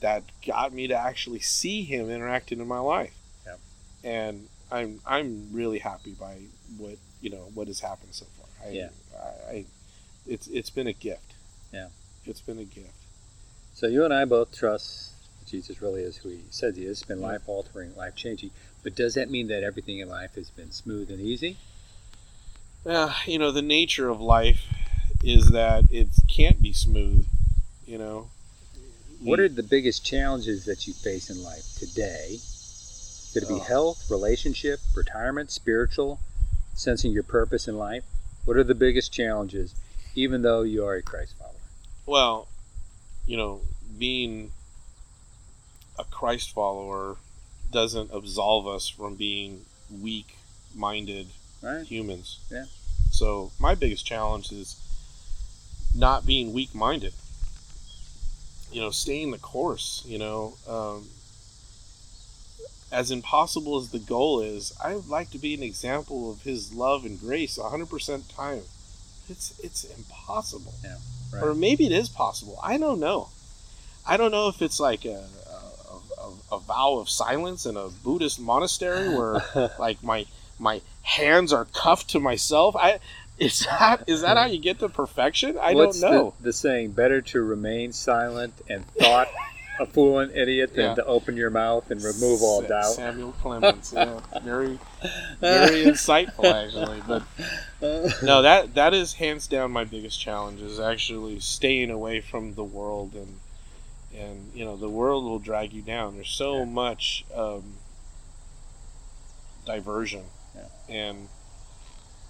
that got me to actually see him interacting in my life. Yep. And I'm I'm really happy by what you know what has happened so far. I, Yeah. I, I it's it's been a gift. Yeah. It's been a gift. So you and I both trust Jesus really is who he says he is. It's been life altering, life changing. But does that mean that everything in life has been smooth and easy? Uh, you know, the nature of life is that it can't be smooth. You know. What are the biggest challenges that you face in life today? Could it be Oh. health, relationship, retirement, spiritual, sensing your purpose in life? What are the biggest challenges, even though you are a Christ follower? Well, you know, being a Christ follower doesn't absolve us from being weak-minded Right? humans. Yeah. So my biggest challenge is not being weak-minded. You know, staying the course. You know, um, as impossible as the goal is, I would like to be an example of His love and grace 100% time. It's it's impossible, Right. or maybe it is possible. I don't know. I don't know if it's like a, a, a, a vow of silence in a Buddhist monastery where like my my hands are cuffed to myself. I is that is that how you get to perfection? I What's don't know. The, the saying, better to remain silent and thought a fool and idiot than Yeah. to open your mouth and remove all Sa- doubt. Samuel Clemens, yeah, very very insightful actually. But no, that that is hands down my biggest challenge is actually staying away from the world and and you know the world will drag you down. There's so Yeah. much um, diversion, Yeah. and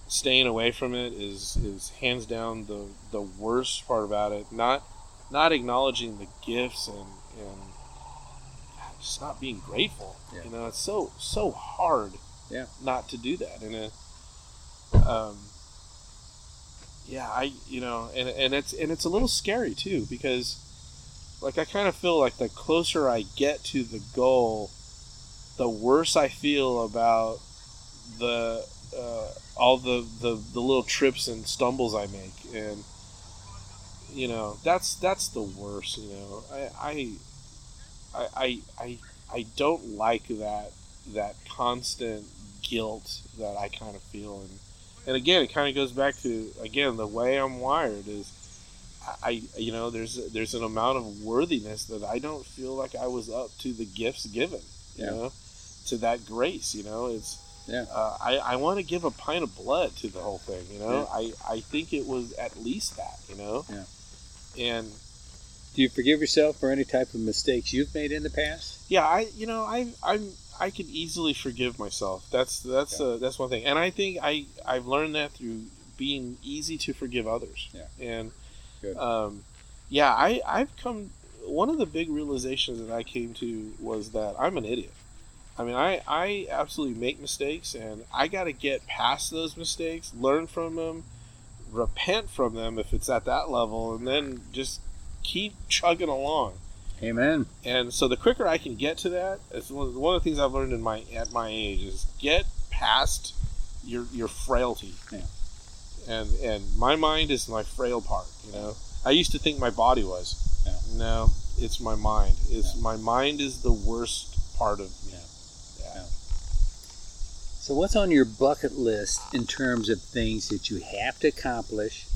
staying away from it is is hands down the the worst part about it. Not not acknowledging the gifts and and just not being grateful. Yeah. You know, it's so so hard. Yeah. Not to do that in a um yeah i you know and, and it's and it's a little scary too because like i kind of feel like the closer i get to the goal the worse i feel about the uh, all the, the the little trips and stumbles i make and you know that's that's the worst you know i i i i, I, don't like that that constant guilt that i kind of feel and and again it kind of goes back to again the way i'm wired is I, you know, there's there's an amount of worthiness that I don't feel like I was up to the gifts given, you Yeah. know, to that grace. You know, it's Yeah. uh, I I want to give a pint of blood to the whole thing. You know, I I think it was at least that. You know, Yeah. and Do you forgive yourself for any type of mistakes you've made in the past? yeah, I you know I I'm I can easily forgive myself. That's that's uh, that's one thing, and I think I I've learned that through being easy to forgive others. Yeah. and Good. um, yeah, I I've come. One of the big realizations that I came to was that I'm an idiot. I mean, I I absolutely make mistakes, and I got to get past those mistakes, learn from them, repent from them if it's at that level, and then just keep chugging along Amen. and so the quicker I can get to that, it's one of, one of the things I've learned in my at my age is get past your your frailty. Yeah. And and my mind is my frail part. You know, I used to think my body was. Yeah. No, it's my mind. It's Yeah. my mind is the worst part of me. So, what's on your bucket list in terms of things that you have to accomplish,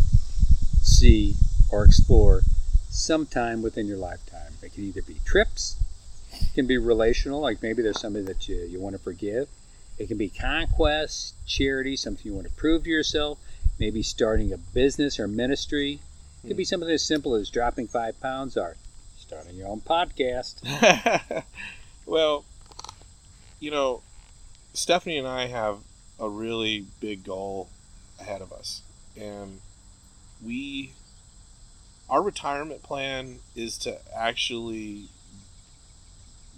see, or explore sometime within your lifetime? It can either be trips, it can be relational, like maybe there's somebody that you, you want to forgive. It can be conquest, charity, something you want to prove to yourself, maybe starting a business or ministry. It could be hmm. something as simple as dropping five pounds or starting your own podcast. well, you know, Stephanie and I have a really big goal ahead of us. And we, our retirement plan is to actually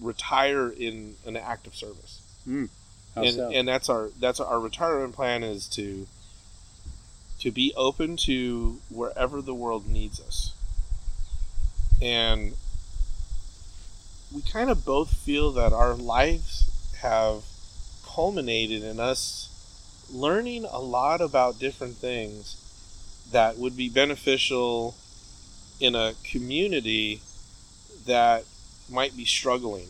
retire in an active service. Hmm. How and, so? and that's our that's our retirement plan is to to be open to wherever the world needs us and we kind of both feel that our lives have culminated in us learning a lot about different things that would be beneficial in a community that might be struggling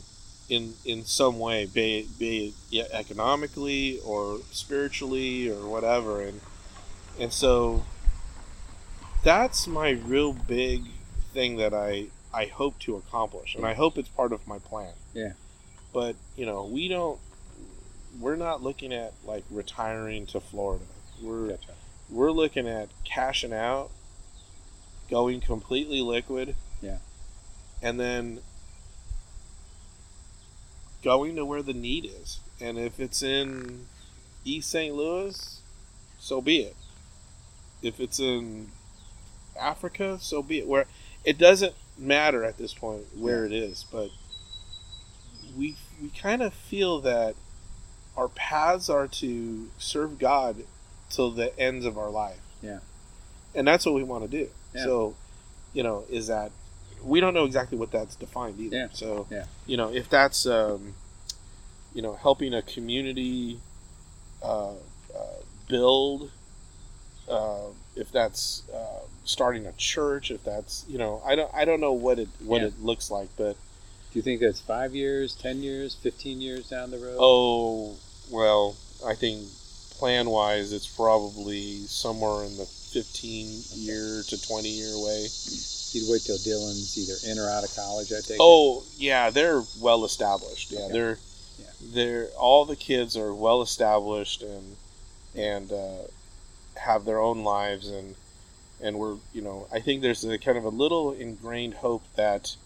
in in some way, be be it economically or spiritually or whatever, and and so that's my real big thing that I I hope to accomplish, and I hope it's part of my plan. Yeah. But you know, we don't. We're not looking at like retiring to Florida. We're Gotcha. we're looking at cashing out, going completely liquid. Yeah. And then going to where the need is. And if it's in East St. Louis, so be it. If it's in Africa, so be it. Where it doesn't matter at this point where it is, but we we kind of feel that our paths are to serve God till the ends of our life. Yeah. And that's what we want to do. Yeah. So, you know, is that we don't know exactly what that's defined either. Yeah. So, Yeah. you know, if that's um, you know, helping a community uh, uh, build uh, if that's uh, starting a church, if that's you know, I don't I don't know what it what Yeah. it looks like, but Do you think that's five years, ten years, fifteen years down the road? oh well, I think plan wise, it's probably somewhere in the fifteen year to twenty year way. You'd wait till Dylan's either in or out of college. I take. it? Oh yeah, they're well established. Yeah, Okay. they're Yeah. they're all the kids are well established and and uh, have their own lives and and we're you know I think there's a kind of a little ingrained hope that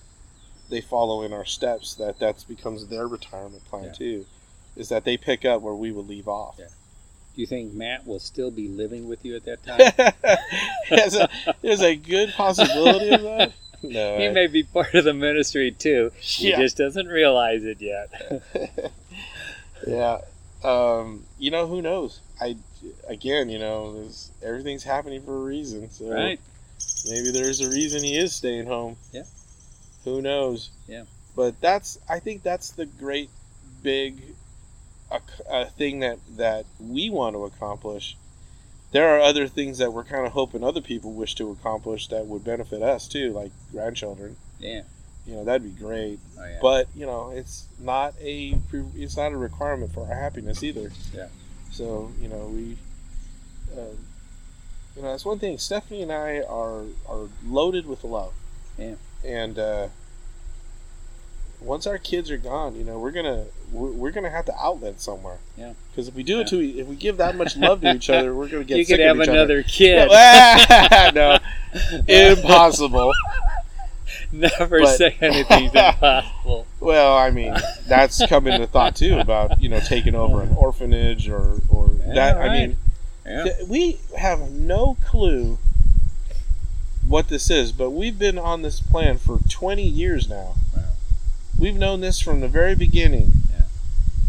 they follow in our steps that that becomes their retirement plan Yeah. too, is that they pick up where we would leave off. Yeah. Do you think Matt will still be living with you at that time? there's, a, there's a good possibility of that. No, he I- may be part of the ministry too. He just doesn't realize it yet. yeah. Um, you know, who knows? I again, you know, everything's happening for a reason. So right? maybe there's a reason he is staying home. Yeah. Who knows? Yeah. But that's I think that's the great big uh, uh, thing that that we want to accomplish. There are other things that we're kind of hoping other people wish to accomplish that would benefit us too, like grandchildren. Yeah. You know, that'd be great Oh yeah. but you know it's not a it's not a requirement for our happiness either Yeah. so you know we um, you know that's one thing stephanie and i are are loaded with love Yeah. and uh once our kids are gone you know we're gonna we're, we're gonna have to outlet somewhere Yeah. because if we do it to if we give that much love to each other we're gonna get you sick could have another other kid. no impossible Never But- say anything's impossible. Well, I mean, that's come into thought too about you know taking over an orphanage or or Yeah, that. I mean, Yeah. th- we have no clue what this is, but we've been on this plan for 20 years now. We've known this from the very beginning, Yeah.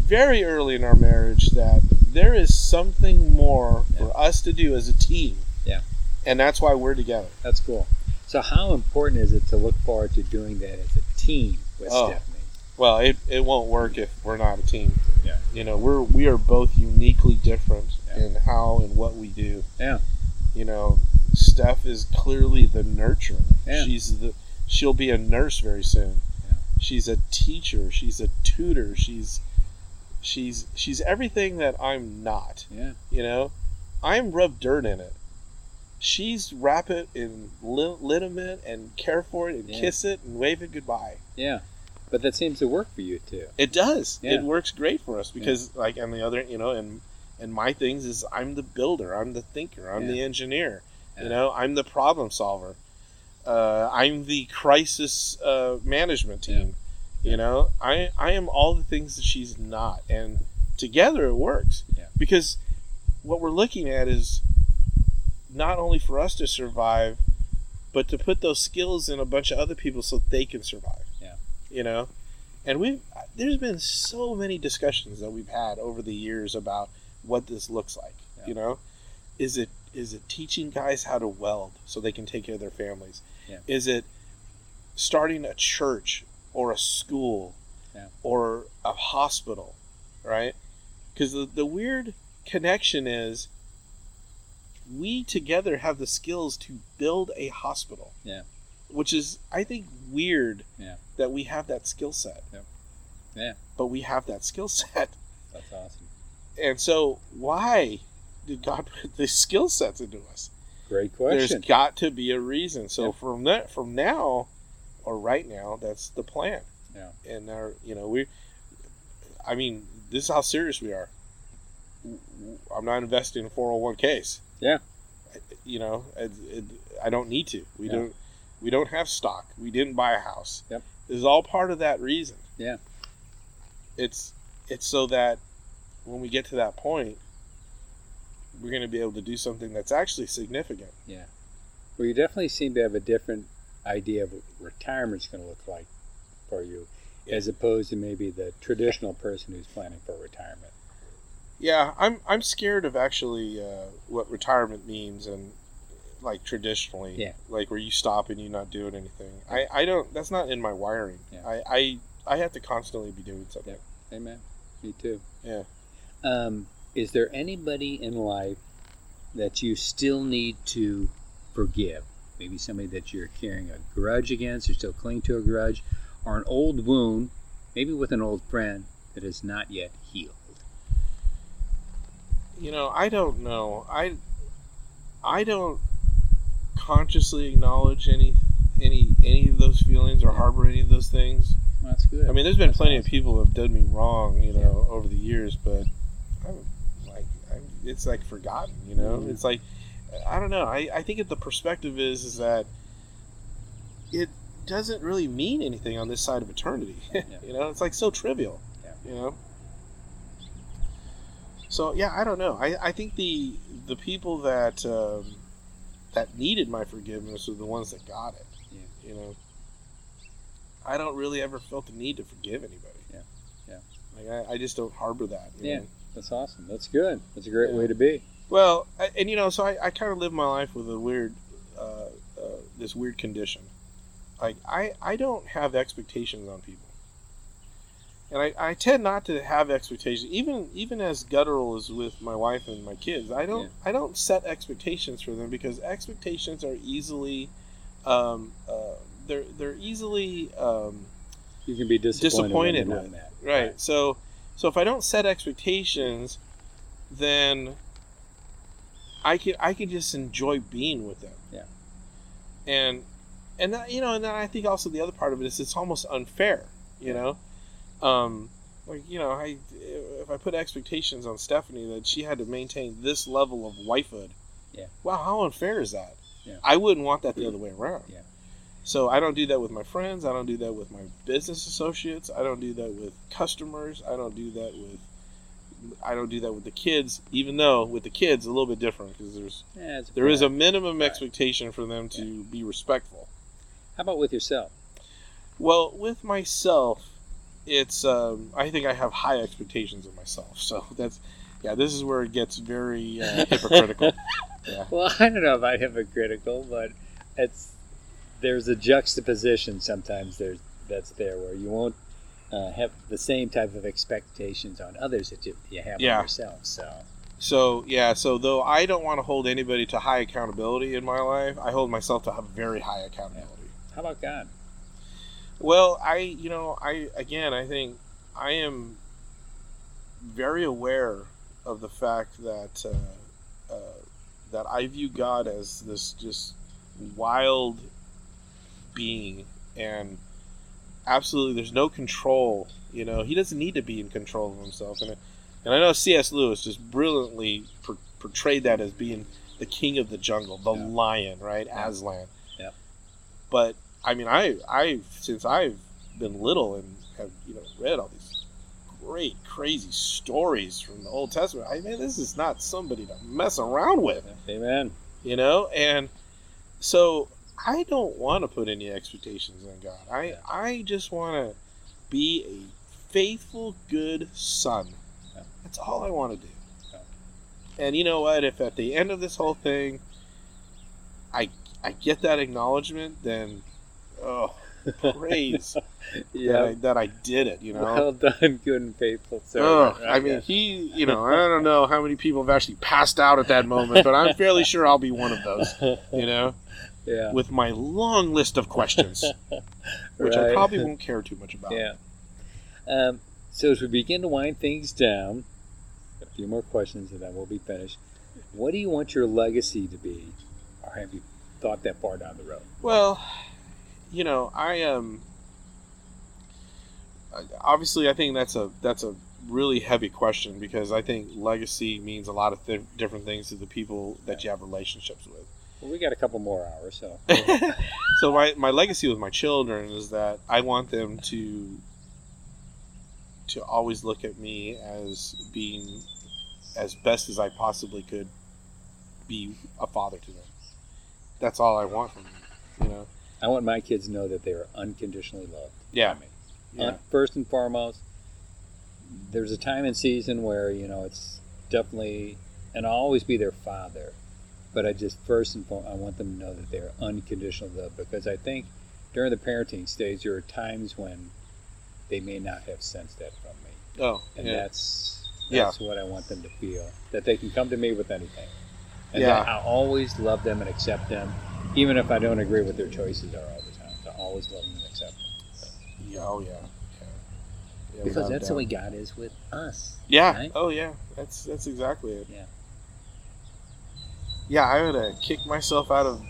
very early in our marriage, that there is something more for us to do as a team. Yeah. and that's why we're together. That's cool. So, how important is it to look forward to doing that as a team with Oh. Stephanie? Well, it, it won't work if we're not a team. Yeah. You know, we're we are both uniquely different Yeah. in how and what we do. Yeah. You know, Steph is clearly the nurturer. Yeah. She's the she'll be a nurse very soon. Yeah. She's a teacher, she's a tutor, she's she's she's everything that I'm not. Yeah. You know? I'm rub dirt in it. She's wrap it in liniment and care for it and Yeah. kiss it and wave it goodbye. Yeah. But that seems to work for you too. It does. Yeah. It works great for us because, like, on the other, you know, and and my things is I'm the builder, I'm the thinker, I'm Yeah. the engineer. Yeah. You know, I'm the problem solver. Uh, I'm the crisis uh, management team. You know, I I am all the things that she's not, and together it works. Yeah. Because what we're looking at is not only for us to survive, but to put those skills in a bunch of other people so they can survive. Yeah. You know, and we've there's been so many discussions that we've had over the years about what this looks like. Yeah. You know, is it is it teaching guys how to weld so they can take care of their families? Yeah. Is it starting a church or a school Yeah. or a hospital, right? Because the, the weird connection is we together have the skills to build a hospital. Yeah. which is I think weird Yeah. that we have that skill set. Yep. Yeah. But we have that skill set. That's awesome. And so why did God put these skill sets into us? Great question. There's got to be a reason. So Yep. from that from now or right now, that's the plan. Yeah. And our you know, we I mean, this is how serious we are. I'm not investing in 401ks. Yeah. You know, it, it, I don't need to. We Yeah. don't we don't have stock. We didn't buy a house. Yep. This is all part of that reason. Yeah. It's it's so that when we get to that point, we're going to be able to do something that's actually significant. Yeah. Well, you definitely seem to have a different idea of what retirement's going to look like for you, Yeah. as opposed to maybe the traditional person who's planning for retirement. Yeah, I'm I'm scared of actually uh, what retirement means and like traditionally, Yeah. like where you stop and you're not doing anything. I, I don't. That's not in my wiring. Yeah. I, I I have to constantly be doing something. Amen. Me too. Yeah. Um, is there anybody in life that you still need to forgive? Maybe somebody that you're carrying a grudge against, or still cling to a grudge, or an old wound, maybe with an old friend that is not yet healed. You know, I don't know. I I don't consciously acknowledge any any any of those feelings or harbor any of those things. That's good. I mean, there's been That's plenty of people who have done me wrong, you know, over the years, but I'm like, I'm, it's like forgotten, you know. Mhm. It's like, I don't know. I, I think that the perspective is is that it doesn't really mean anything on this side of eternity. you know, it's like so trivial. Yeah. You know. So yeah, I don't know. I, I think the the people that um, that needed my forgiveness are the ones that got it. Yeah. You know. I don't really ever felt the need to forgive anybody. Yeah. Yeah. Like I, I just don't harbor that. you Yeah. know? That's awesome. That's good. That's a great Yeah. way to be. Well, I, and you know, so I, I kind of live my life with a weird, uh, uh, this weird condition. Like I, I don't have expectations on people, and I, I tend not to have expectations. Even even as guttural as with my wife and my kids, I don't Yeah. I don't set expectations for them because expectations are easily, um, uh, they're they're easily um, You can be disappointed, Disappointed with. met. right. So so if I don't set expectations, then I can I can just enjoy being with them. Yeah. And and that, you know, and then I think also the other part of it is it's almost unfair. You know, um, like you know, I if I put expectations on Stephanie that she had to maintain this level of wifehood. Yeah. Wow, how unfair is that? Yeah. I wouldn't want that the other way around. Yeah. So I don't do that with my friends. I don't do that with my business associates. I don't do that with customers. I don't do that with. I don't do that with the kids. Even though with the kids, a little bit different because there's Yeah, there is a minimum Right. expectation for them to be respectful. How about with yourself? Well, with myself, it's um, I think I have high expectations of myself. So that's yeah. This is where it gets very uh, hypocritical. yeah. Well, I don't know about hypocritical, but it's there's a juxtaposition sometimes there's that's there where you won't uh, have the same type of expectations on others that you, you have Yeah. on yourself. So So yeah, so though I don't want to hold anybody to high accountability in my life, I hold myself to have very high accountability. how about God? Well, I you know I again I think I am very aware of the fact that uh, uh, that I view God as this just wild being and absolutely there's no control. You know he doesn't need to be in control of himself and and I know C.S. Lewis just brilliantly por- portrayed that as being the king of the jungle, the Yeah. lion, right, Yeah. Aslan. Yeah. But I mean, I I since I've been little and have you know read all these great crazy stories from the Old Testament. I mean, this is not somebody to mess around with, Amen. you know. And so I don't want to put any expectations on God. I Yeah. I just want to be a faithful, good son. Yeah. That's all I want to do. Yeah. And you know what? If at the end of this whole thing, I I get that acknowledgement, then oh, praise that, I, that I did it. You know. Well done, good and faithful servant. I mean, he, you know, I don't know how many people have actually passed out at that moment, but I'm fairly sure I'll be one of those, you know. Yeah. with my long list of questions, which I probably won't care too much about. Yeah. Um, so as we begin to wind things down, a few more questions and then we'll be finished. What do you want your legacy to be, or have you thought that far down the road? Well, you know, I um obviously I think that's a that's a really heavy question because I think legacy means a lot of th- different things to the people that you have relationships with. Well, we got a couple more hours, so so my, my legacy with my children is that I want them to to always look at me as being as best as I possibly could be a father to them. That's all I want from them. You know? I want my kids to know that they are unconditionally loved. Yeah. Yeah. First and foremost, there's a time and season where you know it's definitely, and I'll always be their father. But I just first and foremost, I want them to know that they're unconditional love because I think during the parenting stage there are times when they may not have sensed that from me, Oh, and yeah. that's Yeah. that's what I want them to feel that they can come to me with anything, and Yeah. that I always love them and accept them, even if I don't agree with their choices are all the time. I always love them and accept them. Yeah, oh yeah. yeah. Yeah, because without a that's the way. God is with us. Yeah. right? Oh yeah. That's that's exactly it. Yeah. Yeah, I would have kicked myself out of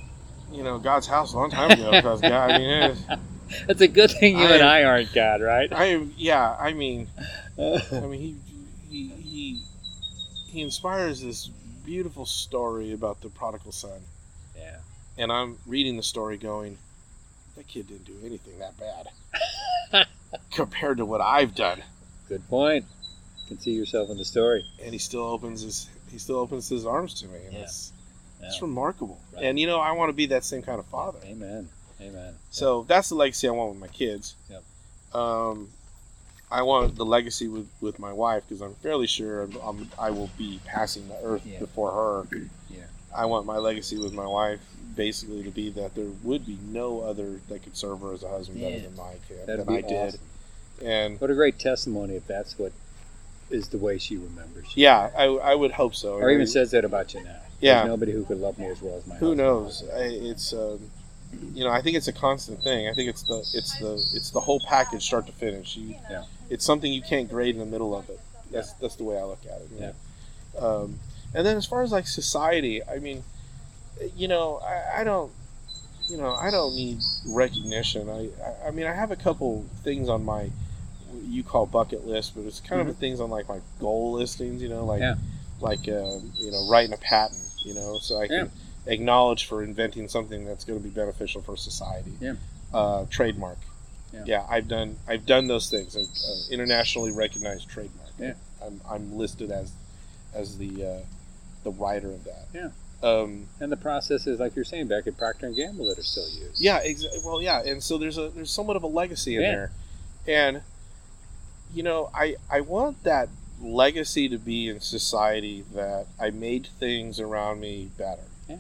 you know God's house a long time ago because God. I mean, it, That's a good thing you and I- I aren't God, right? I am. Yeah. I mean, I mean, he he he he inspires this beautiful story about the prodigal son, yeah. and I'm reading the story going, that kid didn't do anything that bad compared to what I've done, Good point. You can see yourself in the story. and he still opens his he still opens his arms to me, and Yeah. it's Yeah. it's remarkable. Right. And you know, I want to be that same kind of father. Amen. Amen. So that's the legacy I want with my kids. Yep. Um, I want the legacy with, with my wife because I'm fairly sure I'm, I'm, I will be passing the earth Yeah. before her. Yeah. I want my legacy with my wife basically to be that there would be no other that could serve her as a husband better than my kid That'd than be I did. And What a great testimony if that's what is the way she remembers. you. yeah, I, I would hope so. Or even says that about you now. Yeah. There's nobody who could love me as well as my who knows? I, it's um, you know I think it's a constant thing. I think it's the it's the it's the whole package, start to finish. You, Yeah. It's something you can't grade in the middle of it. That's that's the way I look at it. Yeah. know? Um, and then as far as like society, I mean, you know, I, I don't, you know, I don't need recognition. I I mean, I have a couple things on my you call bucket list, but it's kind of the things on like my goal listings. You know, like Yeah. like um, you know writing a patent. You know, so I can acknowledge for inventing something that's going to be beneficial for society. Yeah. Uh, trademark. Yeah. I've done I've done those things. I've, uh, internationally recognized trademark. Yeah. I'm, I'm listed as as the uh, the writer of that. Yeah. Um, And the process is like you're saying back at Procter and Gamble that are still used. yeah. Exa- well, yeah. And so there's a there's somewhat of a legacy in Yeah. there, and you know I I want that legacy to be in society that I made things around me better. Yeah.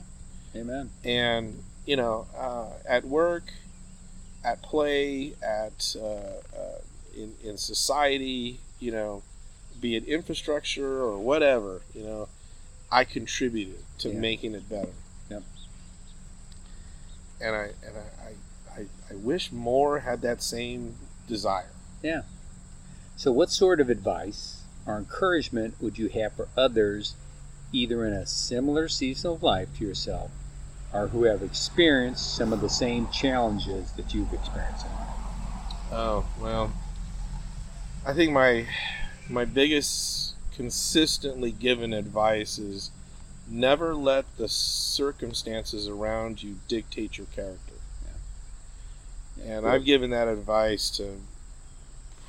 Amen. and you know uh, at work at play at uh, uh, in, in society you know be it infrastructure or whatever you know i contributed to Yeah. making it better Yep. and i and I, I, I, wish more had that same desire So, what sort of advice or encouragement would you have for others, either in a similar season of life to yourself, or who have experienced some of the same challenges that you've experienced in life? Oh well, I think my my biggest consistently given advice is never let the circumstances around you dictate your character. And I've given that advice to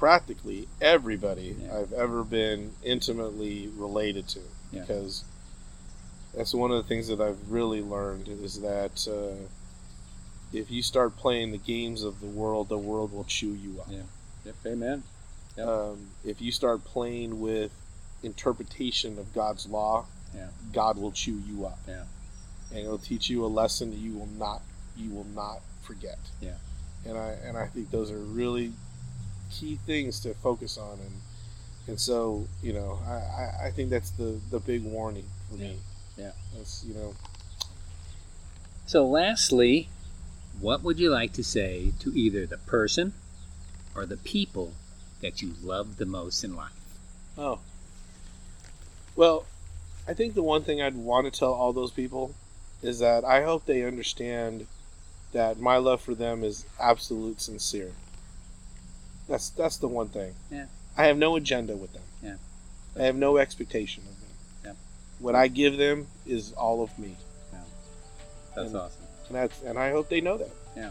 practically everybody Yeah. I've ever been intimately related to Yeah. because that's one of the things that I've really learned is that uh, if you start playing the games of the world, the world will chew you up. Yeah. Yep. Amen. Yep. Um, if you start playing with interpretation of God's law, Yeah. God will chew you up. Yeah. And it'll teach you a lesson that you will not you will not forget. Yeah. And I and I think those are really key things to focus on and and so, you know, I, I, I think that's the, the big warning for me. Yeah. That's you know So, lastly, what would you like to say to either the person or the people that you love the most in life? Oh. Well, I think the one thing I'd want to tell all those people is that I hope they understand that my love for them is absolute sincere. That's that's the one thing. Yeah. I have no agenda with them. Yeah. I have no expectation of them. Yeah. What I give them is all of me. Yeah. That's And- awesome. And that's and I hope they know that. Yeah.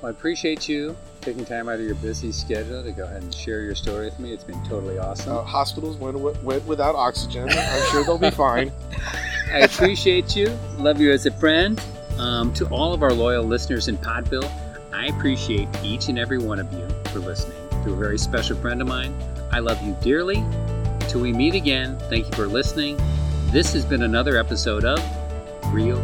Well, I appreciate you taking time out of your busy schedule to go ahead and share your story with me. It's been totally awesome. Uh, hospitals went, went without oxygen. I'm sure they'll be fine. I appreciate you. Love you as a friend. Um, to all of our loyal listeners in Podville, I appreciate each and every one of you for listening. To a very special friend of mine, I love you dearly. Till we meet again, thank you for listening. This has been another episode of Real